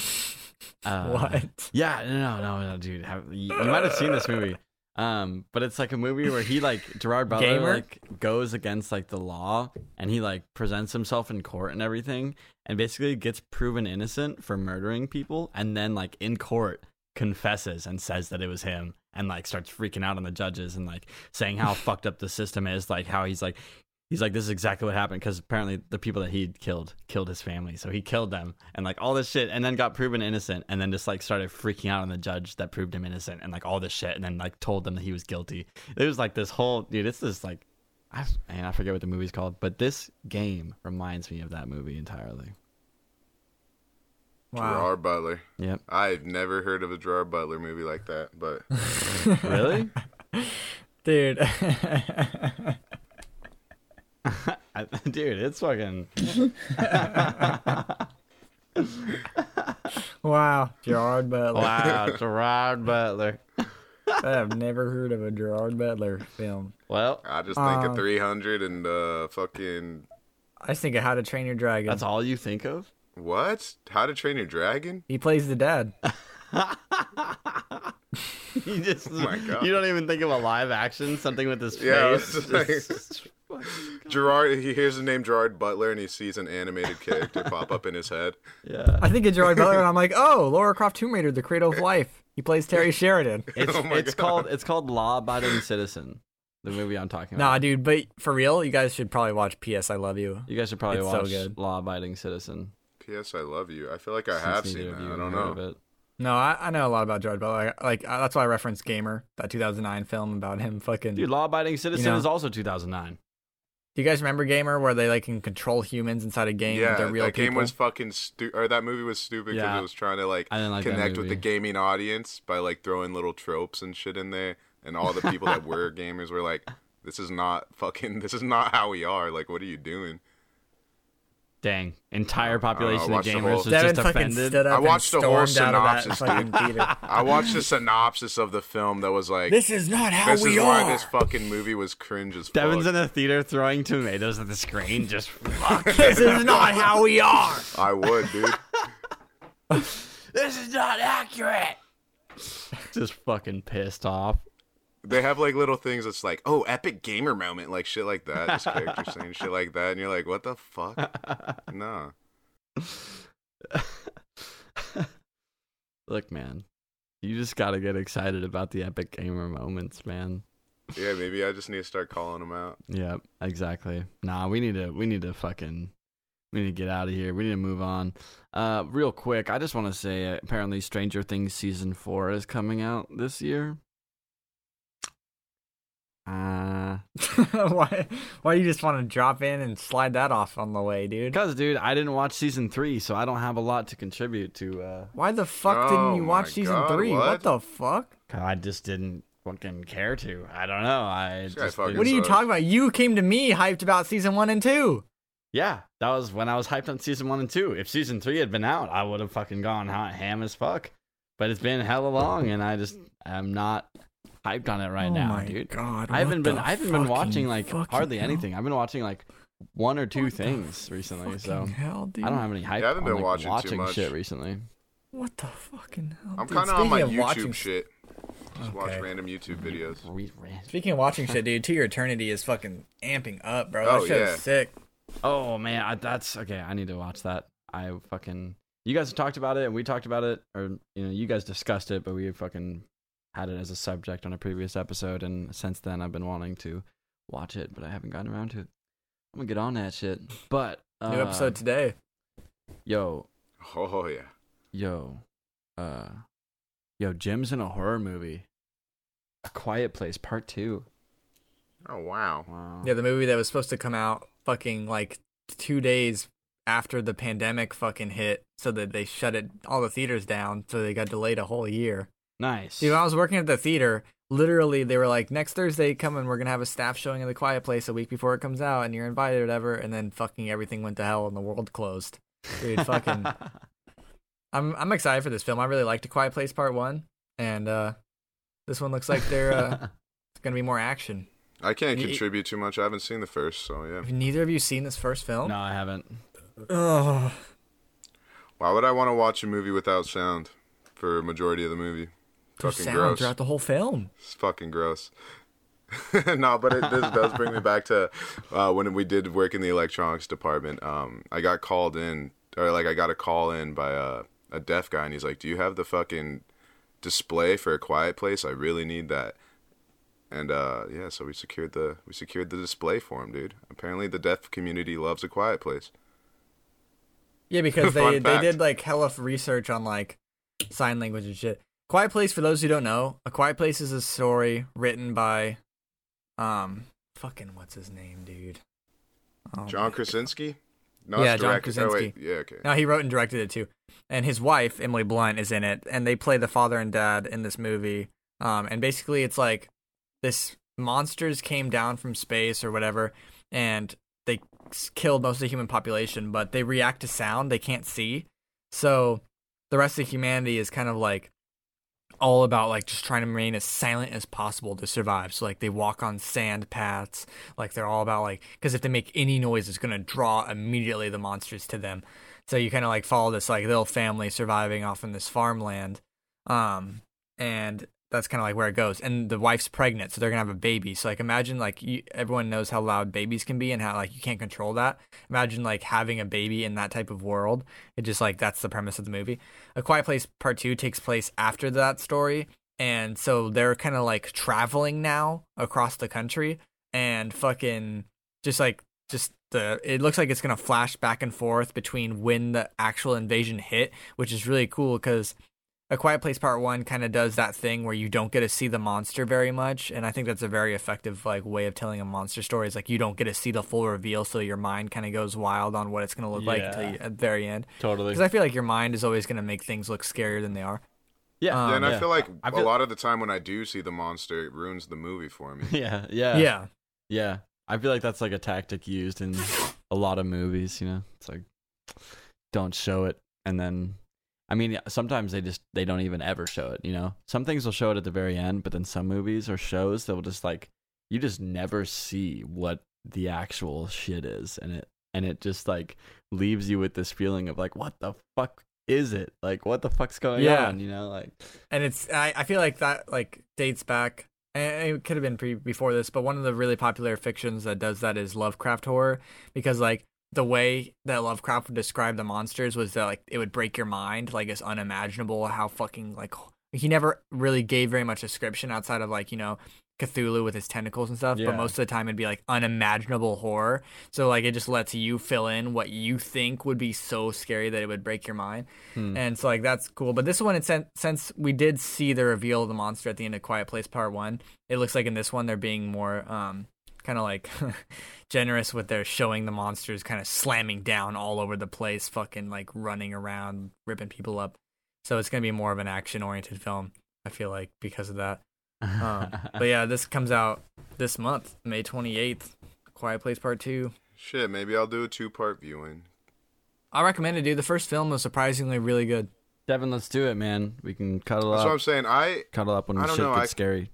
uh, what? Yeah, no, no, no, dude. Have, you, you might have seen this movie. Um, but it's like a movie where he like Gerard Butler Gamer? like goes against like the law and he like presents himself in court and everything and basically gets proven innocent for murdering people and then like in court confesses and says that it was him and like starts freaking out on the judges and like saying how fucked up the system is like how he's like he's like this is exactly what happened because apparently the people that he killed killed his family so he killed them and like all this shit and then got proven innocent and then just like started freaking out on the judge that proved him innocent and like all this shit and then like told them that he was guilty. It was like this whole dude it's this like I, man, I forget what the movie's called but this game reminds me of that movie entirely Wow. Gerard Butler. yep I've never heard of a Gerard Butler movie like that, but really Dude. Dude it's fucking wow. Gerard Butler. wow gerard butler I have never heard of a Gerard Butler film. well I just think Um, of 300 and uh fucking I just think of How to Train Your Dragon. that's all you think of what? How to Train Your Dragon? He plays the dad. you just oh my God. you don't even think of a live action something with his Yeah, face. it's like- Just- Gerard. He hears the name Gerard Butler and he sees an animated character pop up in his head. yeah. I think of Gerard Butler and I'm like, oh, Laura Croft Tomb Raider, The Cradle of Life. He plays Terry Sheridan. It's Oh it's called it's called Law Abiding Citizen. The movie I'm talking about. Nah, dude, but for real, you guys should probably watch P.S. I Love You. You guys should probably It's so watch good. Law Abiding Citizen. P.S. I love you. I feel like I since have seen that. you I don't know. of it. No, I, I know a lot about George, but like, like uh, that's why I referenced Gamer, that 2009 film about him fucking. Dude, Law Abiding Citizen know- is also 2009. Do you guys remember Gamer, where they like can control humans inside a game? Yeah, with their real that game people? was fucking stupid. Or that movie was stupid because Yeah. it was trying to like like connect with the gaming audience by like throwing little tropes and shit in there, and all the people that were gamers were like, "This is not fucking. This is not how we are. Like, what are you doing?" Dang. Entire population of the gamers whole- was Devin just fucking offended. stood up I watched the whole stormed out of that synopsis, theater. I watched the synopsis of the film that was like, this is not how "This we is are. why this fucking movie was cringe as fuck." Devin's in a theater throwing tomatoes at the screen. Just fuck. this is not how we are. I would, dude. this is not accurate. Just fucking pissed off. They have like little things that's like, "Oh, epic gamer moment," like shit like that. Just character saying shit like that, and you're like, "What the fuck?" No. Look, man, you just gotta get excited about the epic gamer moments, man. Yeah, maybe I just need to start calling them out. Yep, exactly. Nah, we need to we need to fucking we need to get out of here. We need to move on. Uh real quick, I just want to say apparently Stranger Things season 4 is coming out this year. Uh why? Why you just want to drop in and slide that off on the way, dude? because dude, I didn't watch season 3, so I don't have a lot to contribute to uh Why the fuck Oh didn't you watch season God, three? what? the fuck? I just didn't fucking care to. I don't know. I This just fucking What are you sucks. talking about? You came to me hyped about season one and two. Yeah, that was when I was hyped on season one and two. If season three had been out, I would have fucking gone ha- ham as fuck. But it's been hella long, and I just am not hyped on it right oh now, my dude. god! I haven't been I haven't been watching like hardly hell? anything. I've been watching like one or two What things recently, so hell, dude. I don't have any hype. Yeah, I haven't on, been like, watching too watching much. shit recently. What the fucking hell? I'm kind of on my YouTube watching, shit. Just watch random YouTube videos. Re- re- Speaking of watching shit, dude, To Your Eternity is fucking amping up, bro. That Oh, shit's yeah. sick. Oh man, I, that's okay. I need to watch that. I fucking you guys have talked about it and we talked about it, or you know, you guys discussed it, but we fucking had it as a subject on a previous episode, and since then I've been wanting to watch it, but I haven't gotten around to it. I'm gonna get on that shit. But uh, New episode today. yo, Oh yeah. yo, uh, yo, Jim's in a horror movie, A Quiet Place Part Two. Oh wow. Wow. Yeah, the movie that was supposed to come out fucking like two days after the pandemic fucking hit, so that they shut it all the theaters down, so they got delayed a whole year. Nice. Dude, when I was working at the theater, literally they were like, next Thursday come and we're gonna have a staff showing of the Quiet Place a week before it comes out, and you're invited or whatever. And then fucking everything went to hell and the world closed. Dude, fucking. I'm I'm excited for this film. I really liked A Quiet Place Part One, and uh, this one looks like they're uh, it's gonna be more action. I can't Y- contribute too much. I haven't seen the first, so yeah. Have neither of you seen this first film? no, I haven't. Ugh. Why would I want to watch a movie without sound for a majority of the movie? Fucking sound gross. throughout the whole film. It's fucking gross. no, but it, this does bring me back to uh, when we did work in the electronics department. Um, I got called in, or like I got a call in by a, a deaf guy, and he's like, "Do you have the fucking display for a quiet place? I really need that." And uh, yeah, so we secured the we secured the display for him, dude. Apparently, the deaf community loves a quiet place. Yeah, because they they did like hella research on like sign language and shit. Quiet Place, for those who don't know, A Quiet Place is a story written by, um, fucking what's his name, dude? Oh, John Krasinski. No, Yeah, John directed- oh, Krasinski. yeah, okay. No, he wrote and directed it too. And his wife, Emily Blunt, is in it, and they play the father and dad in this movie. Um, and basically, it's like this monsters came down from space or whatever, and they killed most of the human population, but they react to sound they can't see. So the rest of humanity is kind of like all about like just trying to remain as silent as possible to survive. So like they walk on sand paths, like they're all about like because if they make any noise, it's gonna draw immediately the monsters to them. So you kind of like follow this like little family surviving off in this farmland, um, and that's kind of like where it goes. And the wife's pregnant, so they're gonna have a baby. So like imagine like you, everyone knows how loud babies can be and how like you can't control that. Imagine like having a baby in that type of world. It just like that's the premise of the movie. A Quiet Place Part Two takes place after that story, and so they're kind of like traveling now across the country and fucking just like just the it looks like it's gonna flash back and forth between when the actual invasion hit, which is really cool because a Quiet Place Part One kind of does that thing where you don't get to see the monster very much, and I think that's a very effective like way of telling a monster story. Is like you don't get to see the full reveal, so your mind kind of goes wild on what it's gonna look like until you, at the very end. Totally. Because I feel like your mind is always gonna make things look scarier than they are. yeah. Um, Yeah, and I yeah. feel like I a feel- lot of the time when I do see the monster, it ruins the movie for me. Yeah. Yeah. yeah. Yeah. I feel like that's like a tactic used in a lot of movies, you know? It's like don't show it and then I mean sometimes they just they don't even ever show it, you know? Some things will show it at the very end, but then some movies or shows they'll just like you just never see what the actual shit is and it and it just like leaves you with this feeling of like what the fuck is it? Like what the fuck's going Yeah. on, you know? Like and it's I, I feel like that like dates back and it could have been pre- before this but one of the really popular fictions that does that is lovecraft horror because like the way that lovecraft would describe the monsters was that like it would break your mind like it's unimaginable how fucking like he never really gave very much description outside of like you know Cthulhu with his tentacles and stuff, Yeah. but most of the time it'd be like unimaginable horror. So like it just lets you fill in what you think would be so scary that it would break your mind. hmm. And so like that's cool. But this one, it sen- since we did see the reveal of the monster at the end of Quiet Place Part One, it looks like in this one they're being more um kind of like generous with their showing the monsters kind of slamming down all over the place, fucking like running around, ripping people up. So it's gonna be more of an action oriented film. I feel like because of that. Um, but yeah, this comes out this month, May twenty eighth. Quiet Place Part Two. Shit, maybe I'll do a two part viewing. I recommend it, dude. The first film was surprisingly really good. Devin, let's do it, man. We can cuddle up. That's what I'm saying. I Cuddle up when I shit don't know, gets I- scary.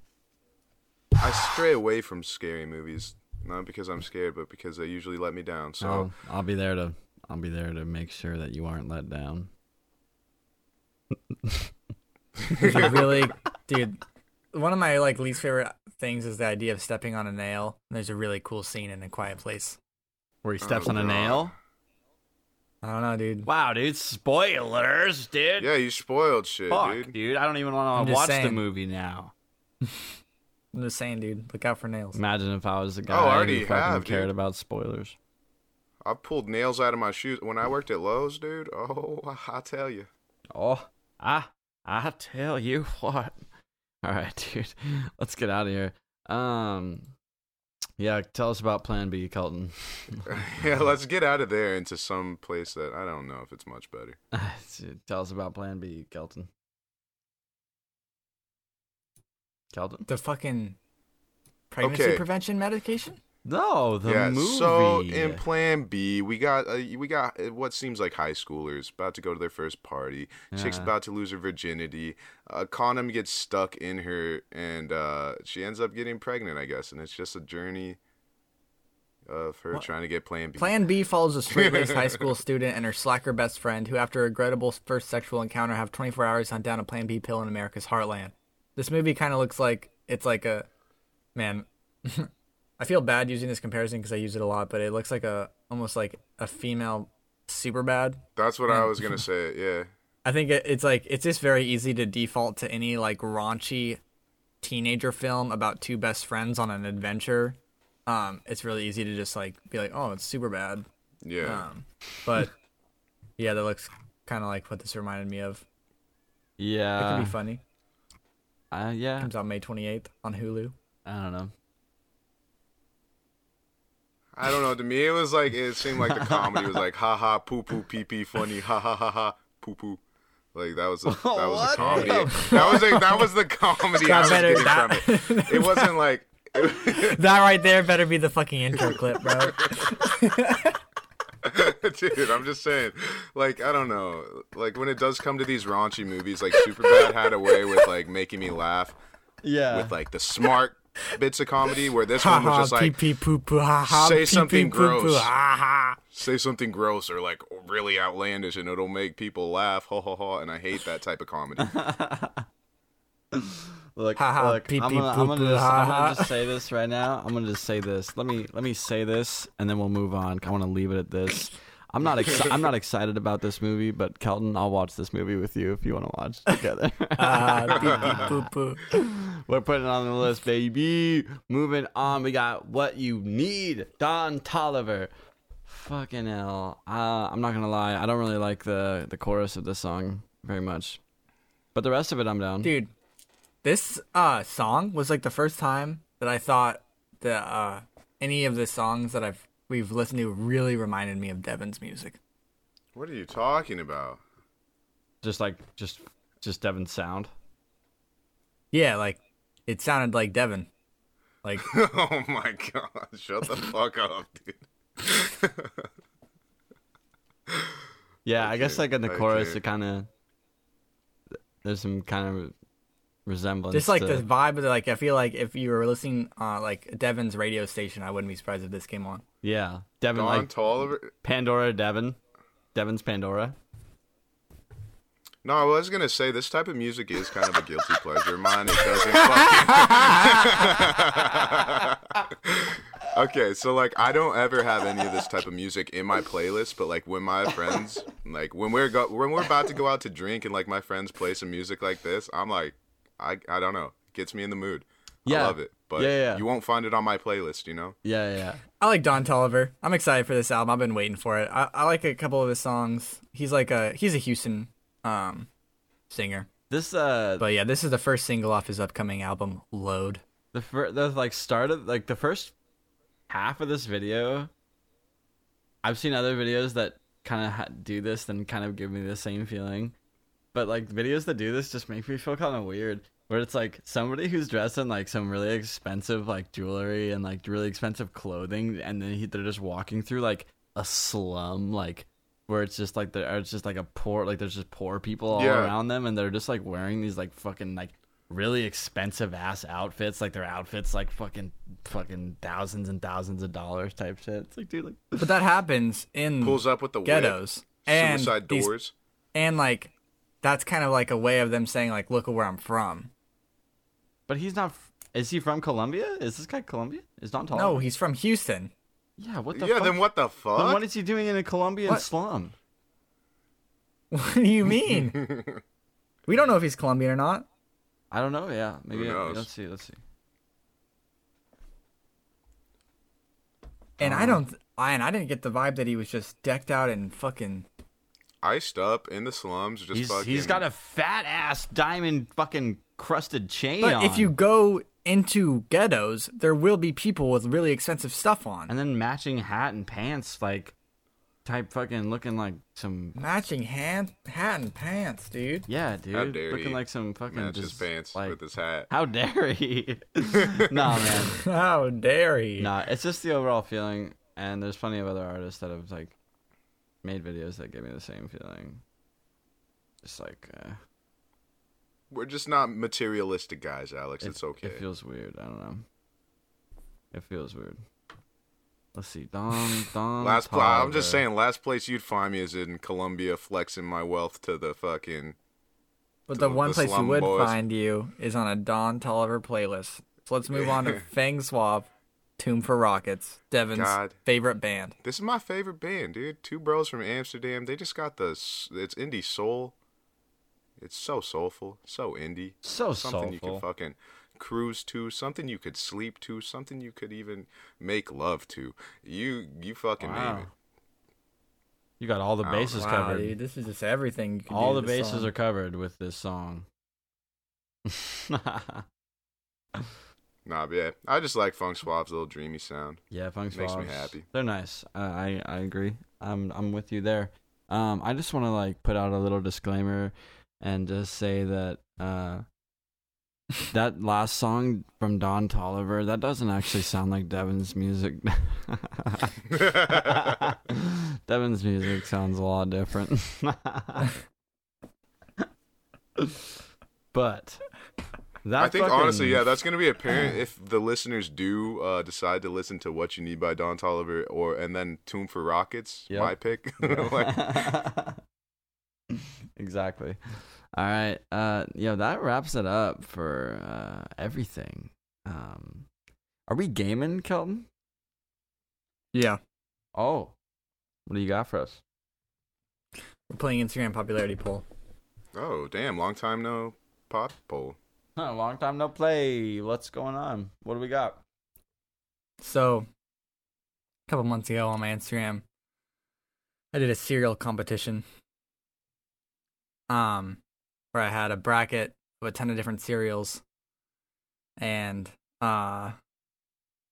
I stray away from scary movies, not because I'm scared, but because they usually let me down. So I'll, I'll be there to I'll be there to make sure that you aren't let down. Is it really, dude? One of my like least favorite things is the idea of stepping on a nail. There's a really cool scene in A Quiet Place. Where he oh, steps Oh, on a God. nail. I don't know, dude. Wow, dude! Spoilers, dude. yeah, you spoiled shit, Fuck, dude. dude. I don't even want to just watch the movie now. I'm just saying, dude. Look out for nails. Imagine if I was the guy Oh, I already who fucking have, cared dude. about spoilers. I pulled nails out of my shoes when I worked at Lowe's, dude. Oh, I tell you. Oh, I I tell you what. All right, dude. Let's get out of here. Um, yeah. Tell us about Plan B, Colton. yeah, let's get out of there into some place that I don't know if it's much better. tell us about Plan B, Kelton. Kelton? The fucking pregnancy Okay. prevention medication. No, the yeah, movie. so in Plan B, we got uh, we got uh, what seems like high schoolers about to go to their first party. Chick's about to lose her virginity. A condom gets stuck in her, and uh, she ends up getting pregnant, I guess. And it's just a journey of her What? trying to get Plan B. Plan B follows a straight-laced high school student and her slacker best friend, who, after a regrettable first sexual encounter, have 24 hours to hunt down a Plan B pill in America's heartland. This movie kind of looks like it's like a man. I feel bad using this comparison because I use it a lot, but it looks like a almost like a female Superbad. That's what I was gonna say. Yeah, I think it, it's like it's just very easy to default to any like raunchy teenager film about two best friends on an adventure. Um, it's really easy to just like be like, oh, it's Superbad. yeah. Um, but yeah, that looks kind of like what this reminded me of. Yeah. It could be funny. Uh, yeah. Comes out May 28th on Hulu. I don't know. I don't know. To me, it was like it seemed like the comedy was like ha ha poo poo pee pee funny ha ha ha ha poo poo. Like that was the, that was What the comedy. That was a, that was the comedy I That was better- getting that- from it. It wasn't like. that right there better be the fucking intro clip, bro. Dude, I'm just saying, like, I don't know, like when it does come to these raunchy movies, like Superbad had a way with like making me laugh Yeah. with like the smart bits of comedy, where this one was just like pee poo poo, ha ha. say something pee, poo, poo, gross. ha ha. say something gross or like really outlandish, and it'll make people laugh, ha ha ha, and I hate that type of comedy. Look, Ha look. pee I'm pee gonna, poo I'm, gonna poo, just, ha I'm gonna just say this right now. I'm gonna just say this. Let me let me say this, and then we'll move on. I want to leave it at this. I'm not exci- I'm not excited about this movie, but Kelton, I'll watch this movie with you if you want to watch together. Ah, beep, boop, boop. We're putting it on the list, baby. Moving on, we got what you need. Don Toliver. Fucking hell. Uh, I'm not gonna lie. I don't really like the the chorus of this song very much, but the rest of it, I'm down. Dude, this uh song was like the first time that I thought that uh any of the songs that I've we've listened to really reminded me of Devin's music. What are you talking about? Just like just just Devin's sound. Yeah, like it sounded like Devin. Like oh my god! Shut the fuck up, dude. Yeah, I I guess like in the I chorus, can't. it kind of there's some kind of resemblance. just like to, the vibe of the, like I feel like if you were listening uh like Devin's radio station, I wouldn't be surprised if this came on. yeah, Devin Don like Toliver. Pandora, Devin, Devin's Pandora. No, I was gonna say this type of music is kind of a guilty pleasure of mine. It doesn't fucking. okay, so like I don't ever have any of this type of music in my playlist, but like when my friends, like when we're go when we're about to go out to drink and like my friends play some music like this, I'm like, I I don't know, it gets me in the mood. Yeah. I love it, but Yeah, yeah, yeah. you won't find it on my playlist, you know. Yeah, yeah. I like Don Toliver. I'm excited for this album. I've been waiting for it. I, I like a couple of his songs. He's like a he's a Houston um singer. This uh, But yeah, this is the first single off his upcoming album, Load. the fir- the like start of like the first half of this video. I've seen other videos that kind of ha- do this and kind of give me the same feeling, but like videos that do this just make me feel kind of weird. Where it's like somebody who's dressed in like some really expensive like jewelry and like really expensive clothing, and then he, they're just walking through like a slum, like where it's just like there it's just like a poor like there's just poor people all Yeah. around them, and they're just like wearing these like fucking like really expensive ass outfits, like their outfits like fucking fucking thousands and thousands of dollars type shit. It's like dude, like But that happens in Pulls up with the whip, ghettos. And suicide these- doors. and like that's kind of like a way of them saying like look at where I'm from. But he's not. f- Is he from Colombia? Is this guy Colombian? Is Don Toliver? No, he's from Houston. Yeah. What the? Yeah, fuck? then what the fuck? Then what is he doing in a Colombian What? slum? What do you mean? we don't know if he's Colombian or not. I don't know. Yeah, maybe. Who knows? Let's see. Let's see. And Uh-huh. I don't I and I didn't get the vibe that he was just decked out in fucking Iced up in the slums, just He's fucking. he's got a fat ass diamond fucking crusted chain But on. if you go into ghettos, there will be people with really expensive stuff on. and then matching hat and pants, like type fucking looking like some. Matching hand, hat and pants, dude. Yeah, dude, How dare looking he like some fucking match his just, pants like, with his hat. How dare he? nah, man. How dare he? Nah, it's just the overall feeling, and there's plenty of other artists that have like made videos that gave me the same feeling. It's like uh, We're just not materialistic guys, Alex. it, it's okay. It feels weird. I don't know. It feels weird. Let's see, Don Don. last pla- I'm just saying, last place you'd find me is in Colombia, flexing my wealth to the fucking. But the The- one the place you would boys. find you is on a Don Toliver playlist. So let's move on to Fang Swab, Tune for Rockets, Devin's God. favorite band. This is my favorite band, dude. Two bros from Amsterdam. They just got the. It's indie soul. It's so soulful, so indie. So soulful. something you can fucking cruise to, something you could sleep to, something you could even make love to. You you fucking Wow. name it. You got all the Oh, bases wow, covered. dude, this is just everything. You can All do the bases song. are covered with this song. Nah, but yeah, I just like Funk Swab's little dreamy sound. yeah, Funk Makes me happy. They're nice. I, I I agree. I'm I'm with you there. Um, I just want to like put out a little disclaimer and just say that uh, that last song from Don Toliver that doesn't actually sound like Devin's music. Devin's music sounds a lot different. but that I think fucking- honestly, yeah, that's gonna be apparent if the listeners do uh, decide to listen to "What You Need" by Don Toliver, or and then "Tune for Rockets," Yep. my pick. like, exactly. All right. Uh yo, that wraps it up for uh everything. Um Are we gaming, Kelton? Yeah. Oh. What do you got for us? We're playing Instagram popularity poll. Oh, damn. Long time no pop poll. Huh, long time no play. What's going on? What do we got? So, a couple months ago on my Instagram, I did a cereal competition. Um, where I had a bracket of a ton of different cereals, and uh,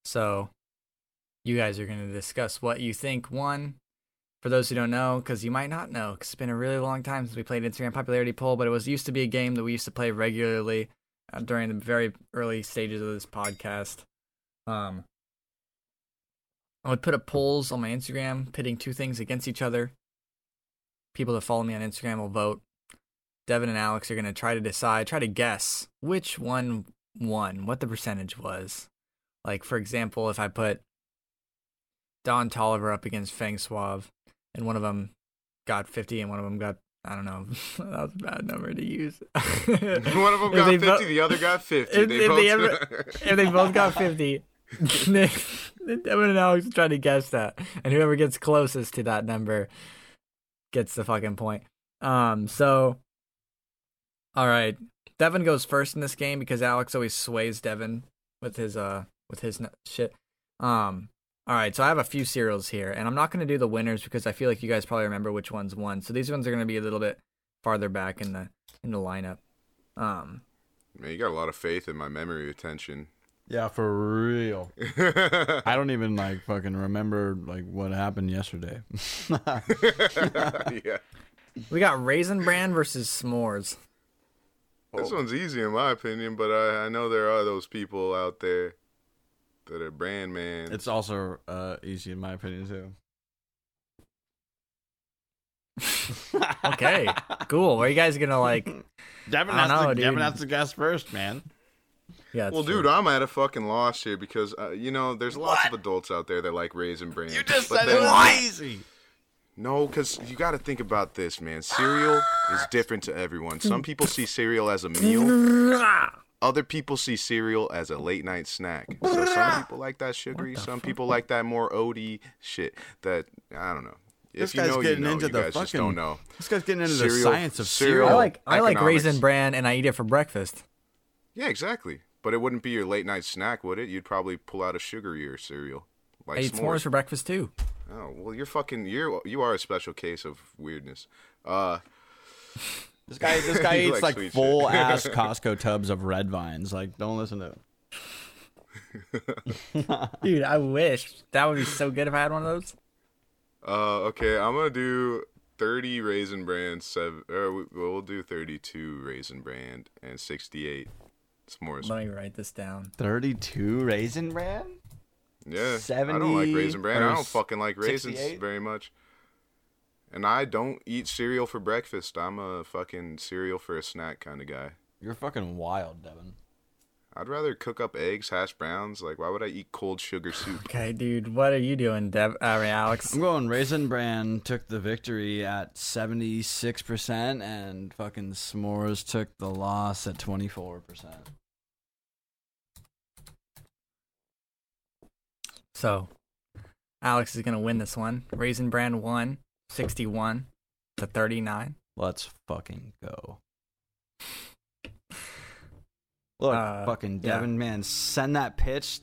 so you guys are going to discuss what you think won. For those who don't know, because you might not know, because it's been a really long time since we played Instagram popularity poll, but it was used to be a game that we used to play regularly during the very early stages of this podcast. Um, I would put up polls on my Instagram, pitting two things against each other. People that follow me on Instagram will vote. Devin and Alex are going to try to decide, try to guess which one won, what the percentage was. Like, for example, if I put Don Toliver up against Fang Suave, and one of them got 50 and one of them got, I don't know, that was a bad number to use. One of them got 50, vo- the other got 50. if- they if both they ever- if they both got 50, then then Devin and Alex try to guess that. And whoever gets closest to that number gets the fucking point. Um, so, all right. Devin goes first in this game because Alex always sways Devin with his, uh, with his shit. Um, all right. So I have a few cereals here, and I'm not going to do the winners because I feel like you guys probably remember which ones won. So these ones are going to be a little bit farther back in the, in the lineup. Um, Man, you got a lot of faith in my memory retention. Yeah, for real. I don't even like fucking remember like what happened yesterday. yeah. we got Raisin Bran versus S'mores. This one's easy in my opinion, but I, I know there are those people out there that are brand man. it's also uh, easy in my opinion too. Okay, cool. Are you guys gonna like? Devin I has, don't know, to, Devin has to guess first, man. Yeah, well, true. dude, I'm at a fucking loss here because uh, you know there's lots of adults out there that like raisin bran. You just but said it then- was easy. No, because you got to think about this, man. Cereal is different to everyone. Some people see cereal as a meal. Other people see cereal as a late night snack. So some people like that sugary. Some people like that more oaty shit. That I don't know. If This you guy's know, you getting know. into you the guys fucking- don't know. This guy's getting into the science of cereal- cereal. I like I like. Raisin Bran, and I eat it for breakfast. Yeah, exactly. But it wouldn't be your late night snack, would it? You'd probably pull out a sugarier cereal, like I eat s'mores for breakfast too. Oh well, you're fucking. You're you are a special case of weirdness. Uh, This guy, this guy eats like like sweet shit. full ass Costco tubs of red vines. Like, don't listen to him. Dude, I wish that would be so good if I had one of those. uh, okay, I'm gonna do 30 raisin brand, seven. Or we, we'll do 32 raisin brand and 68 s'mores. Let me write this down. Thirty-two raisin brand. Yeah, 70 I don't like raisin brand. I don't fucking like raisins 68? very much. And I don't eat cereal for breakfast. I'm a fucking cereal for a snack kind of guy. You're fucking wild, Devin. I'd rather cook up eggs, hash browns. Like, why would I eat cold sugar soup? Okay, dude, what are you doing, Dev? Uh, Alex? I'm going Raisin Bran took the victory at 76%, and fucking S'mores took the loss at 24%. So, Alex is gonna win this one. Raisin Bran won, sixty-one to thirty-nine. Let's fucking go. Look, Uh, fucking yeah. Devin, man, send that pitch.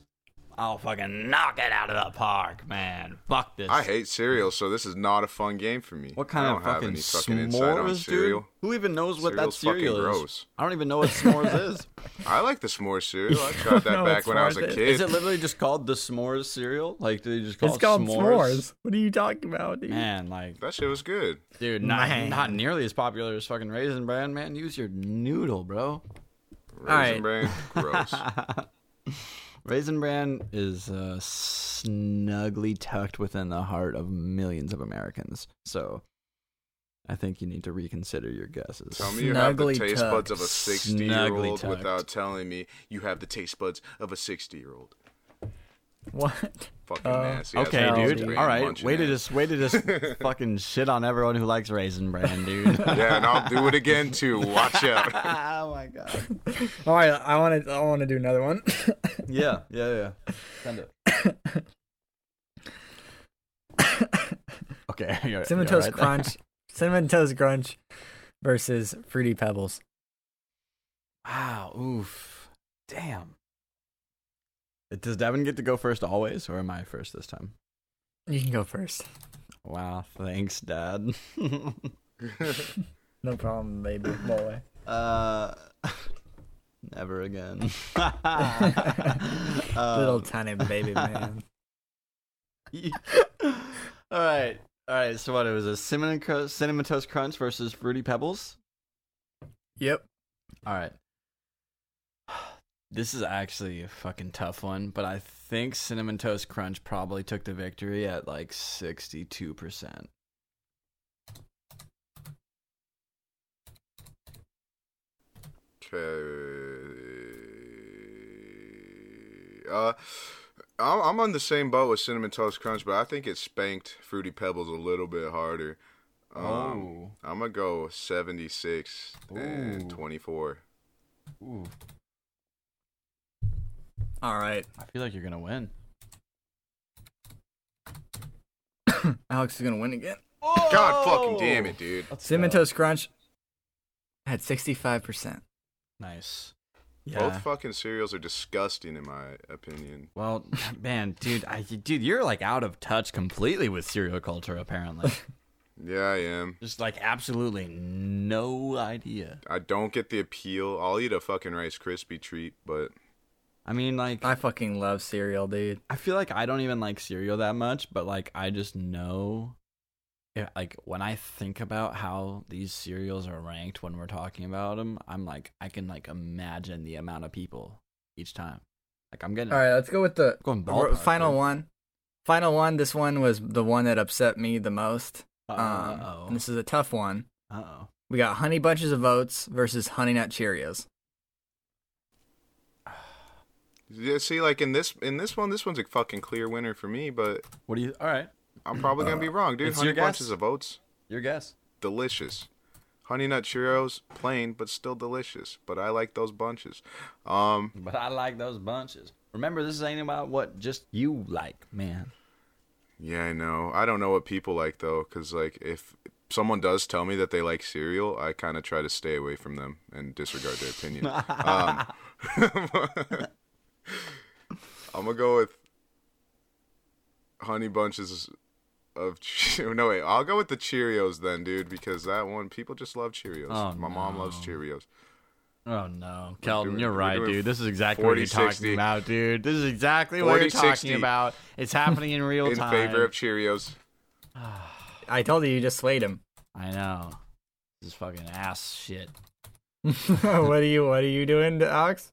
I'll fucking knock it out of the park, man. Fuck this. I hate cereal, so this is not a fun game for me. What kind I of don't have fucking any fucking insight on s'mores, cereal. dude? Who even knows what that Cereal's fucking cereal is? gross. I don't even know what s'mores is. I like the s'more cereal. I tried that know back what when I was a s'mores is. kid. Is it literally just called the s'mores cereal? Like, do they just call It's it called s'mores? s'mores. What are you talking about, dude? Man, like, That shit was good. dude, not Man. not nearly as popular as fucking Raisin Bran, man. Use your noodle, bro. Raisin right. bran, gross. Raisin Bran is uh, snugly tucked within the heart of millions of Americans. So, I think you need to reconsider your guesses. Tell me you have the taste tucked. buds of a Snugly 60-year-old tucked. without telling me you have the taste buds of a 60-year-old. What? Fucking Uh, nasty. Okay, dude. dude. All right. munching Way to just way to just fucking shit on everyone who likes Raisin Bran, dude. Yeah, and I'll do it again too. Watch out. oh my god. All right, I want to. I want to do another one. Yeah, yeah, yeah. Send it. Okay. you're- Cinnamon you're Toast right there. Crunch, Cinnamon Toast Crunch versus Fruity Pebbles. Wow. Oof. Damn. Does Devin get to go first always, or am I first this time? You can go first. Wow. Thanks, Dad. No problem, baby boy. uh, never again. Little Um, tiny baby man. all right. All right. So what? It was a cinnamon cinnamon toast crunch versus fruity pebbles. Yep. All right. This is actually a fucking tough one, but I think cinnamon toast crunch probably took the victory at like sixty-two percent. Okay. Uh, I'm, I'm on the same boat with cinnamon toast crunch, but I think it spanked fruity pebbles a little bit harder. Um, Oh. I'm gonna go 76 and 24. Ooh. All right. I feel like you're gonna win. Alex is gonna win again. God fucking damn it, dude. Let's Cinnamon go. Toast Crunch had sixty-five percent. Nice. Yeah. Both fucking cereals are disgusting in my opinion. Well, man, dude, I, dude, you're like out of touch completely with cereal culture. Apparently, Yeah, I am. just like absolutely no idea. I don't get the appeal. I'll eat a fucking Rice Krispie treat, but I mean, like, I fucking love cereal, dude. I feel like I don't even like cereal that much, but like I just know, yeah, like when I think about how these cereals are ranked when we're talking about them, I'm like I can like imagine the amount of people each time. Like I'm getting All right, let's go with the going ballpark, final one. Final one. This one was the one that upset me the most. Um, Uh and this is a tough one. Uh oh. We got Honey Bunches of Oats versus Honey Nut Cheerios. Yeah, see, like in this in this one, this one's a fucking clear winner for me. But What do you? All right, I'm probably gonna be wrong, dude. it's Honey your guess. bunches of oats, your guess. delicious. Honey Nut Cheerios, plain but still delicious. But I like those bunches. Um, But I like those bunches. Remember, this is ain't about what just you like, man. yeah, I know. I don't know what people like though, because like if someone does tell me that they like cereal, I kind of try to stay away from them and disregard their opinion. um, I'm gonna go with honey bunches of che- no wait. I'll go with the Cheerios then, dude, because that one people just love Cheerios. Oh, My mom loves. Cheerios. Oh no, Kelton, doing- you're right, dude. This is exactly 40, what you're talking 60. about, dude. This is exactly what you're talking 60. about. It's happening in real In time. In favor of Cheerios. I told you you just swayed him. I know. This is fucking ass shit. what are you What are you doing, Alex?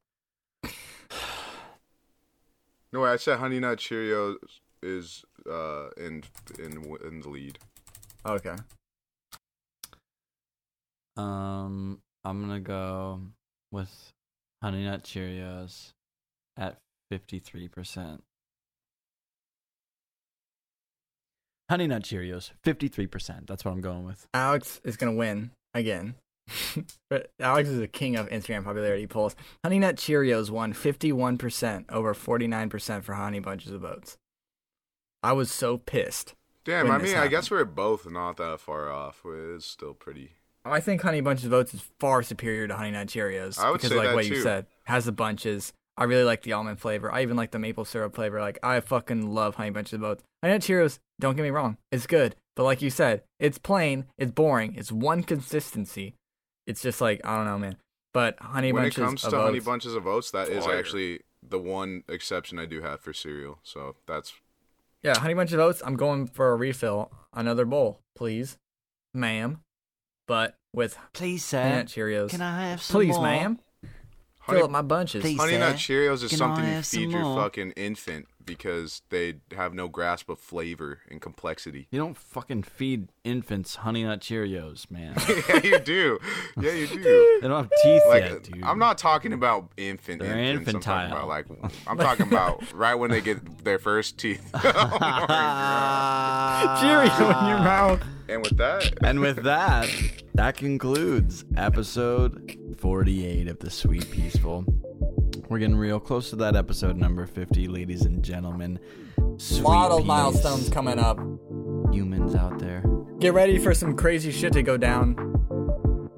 No, way. I said honey nut Cheerios is uh in in in the lead. Okay. Um, I'm gonna go with Honey Nut Cheerios at fifty three percent. Honey Nut Cheerios, fifty three percent. That's what I'm going with. Alex is gonna win again. but Alex is the king of Instagram popularity polls. Honey Nut Cheerios won 51% over 49% for Honey Bunches of Oats. I was so pissed. Damn, I mean, I guess we're both not that far off. It's still pretty. I think Honey Bunches of Oats is far superior to Honey Nut Cheerios I would because, say like that what you said, has the bunches. I really like the almond flavor. I even like the maple syrup flavor. Like I fucking love Honey Bunches of Oats. Honey Nut Cheerios, don't get me wrong, it's good, but like you said, it's plain, it's boring, it's one consistency. It's just like I don't know, man. But Honey when it comes of to honey Oats, bunches of oats, that is Fire. actually the one exception I do have for cereal. So that's yeah, Honey Bunches of Oats. I'm going for a refill, another bowl, please, ma'am. But with Please, Honey sir. Nut Cheerios, Can I have some please, more? ma'am, honey, fill up my bunches. Please. honey nut. Cheerios is Can something you have some feed your more? fucking infant because they have no grasp of flavor and complexity. You don't fucking feed infants Honey Nut Cheerios, man. yeah, you do. Yeah, you do. they don't have teeth Like yet, dude. I'm not talking about infant They're infants. I'm talking about like I'm talking about right when they get their first teeth. Oh. Cheerio in your mouth. and with that, And with that, that concludes episode 48 of The Sweet Peaceful. We're getting real close to that episode number 50, ladies and gentlemen. A Sweet lot of peas. milestones coming up. humans out there. Get ready for some crazy shit to go down.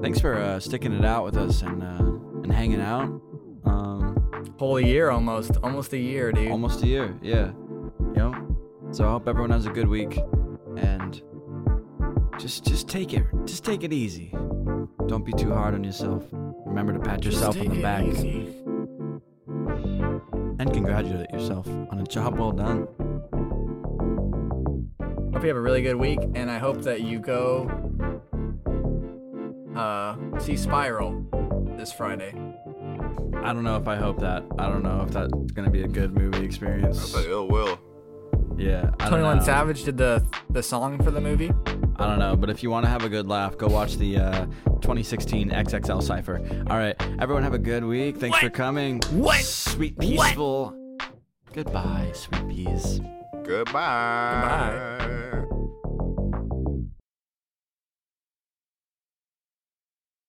Thanks for uh, sticking it out with us and uh, and hanging out. Um, Whole year almost, almost a year, dude. almost a year, yeah. You know, so I hope everyone has a good week, and just just take it just take it easy. Don't be too hard on yourself. Remember to pat yourself on the back and congratulate yourself on a job well done. Hope you have a really good week, and I hope that you go uh, see Spiral this Friday. I don't know if I hope that. I don't know if that's gonna be a good movie experience. That's like ill will. Yeah, I don't Twenty One know. Savage did the the song for the movie. I don't know, but if you want to have a good laugh, go watch the uh, 2016 XXL Cipher. All right, everyone have a good week. Thanks for coming. What? Sweet peaceful. Goodbye, sweet peas. Goodbye. Goodbye.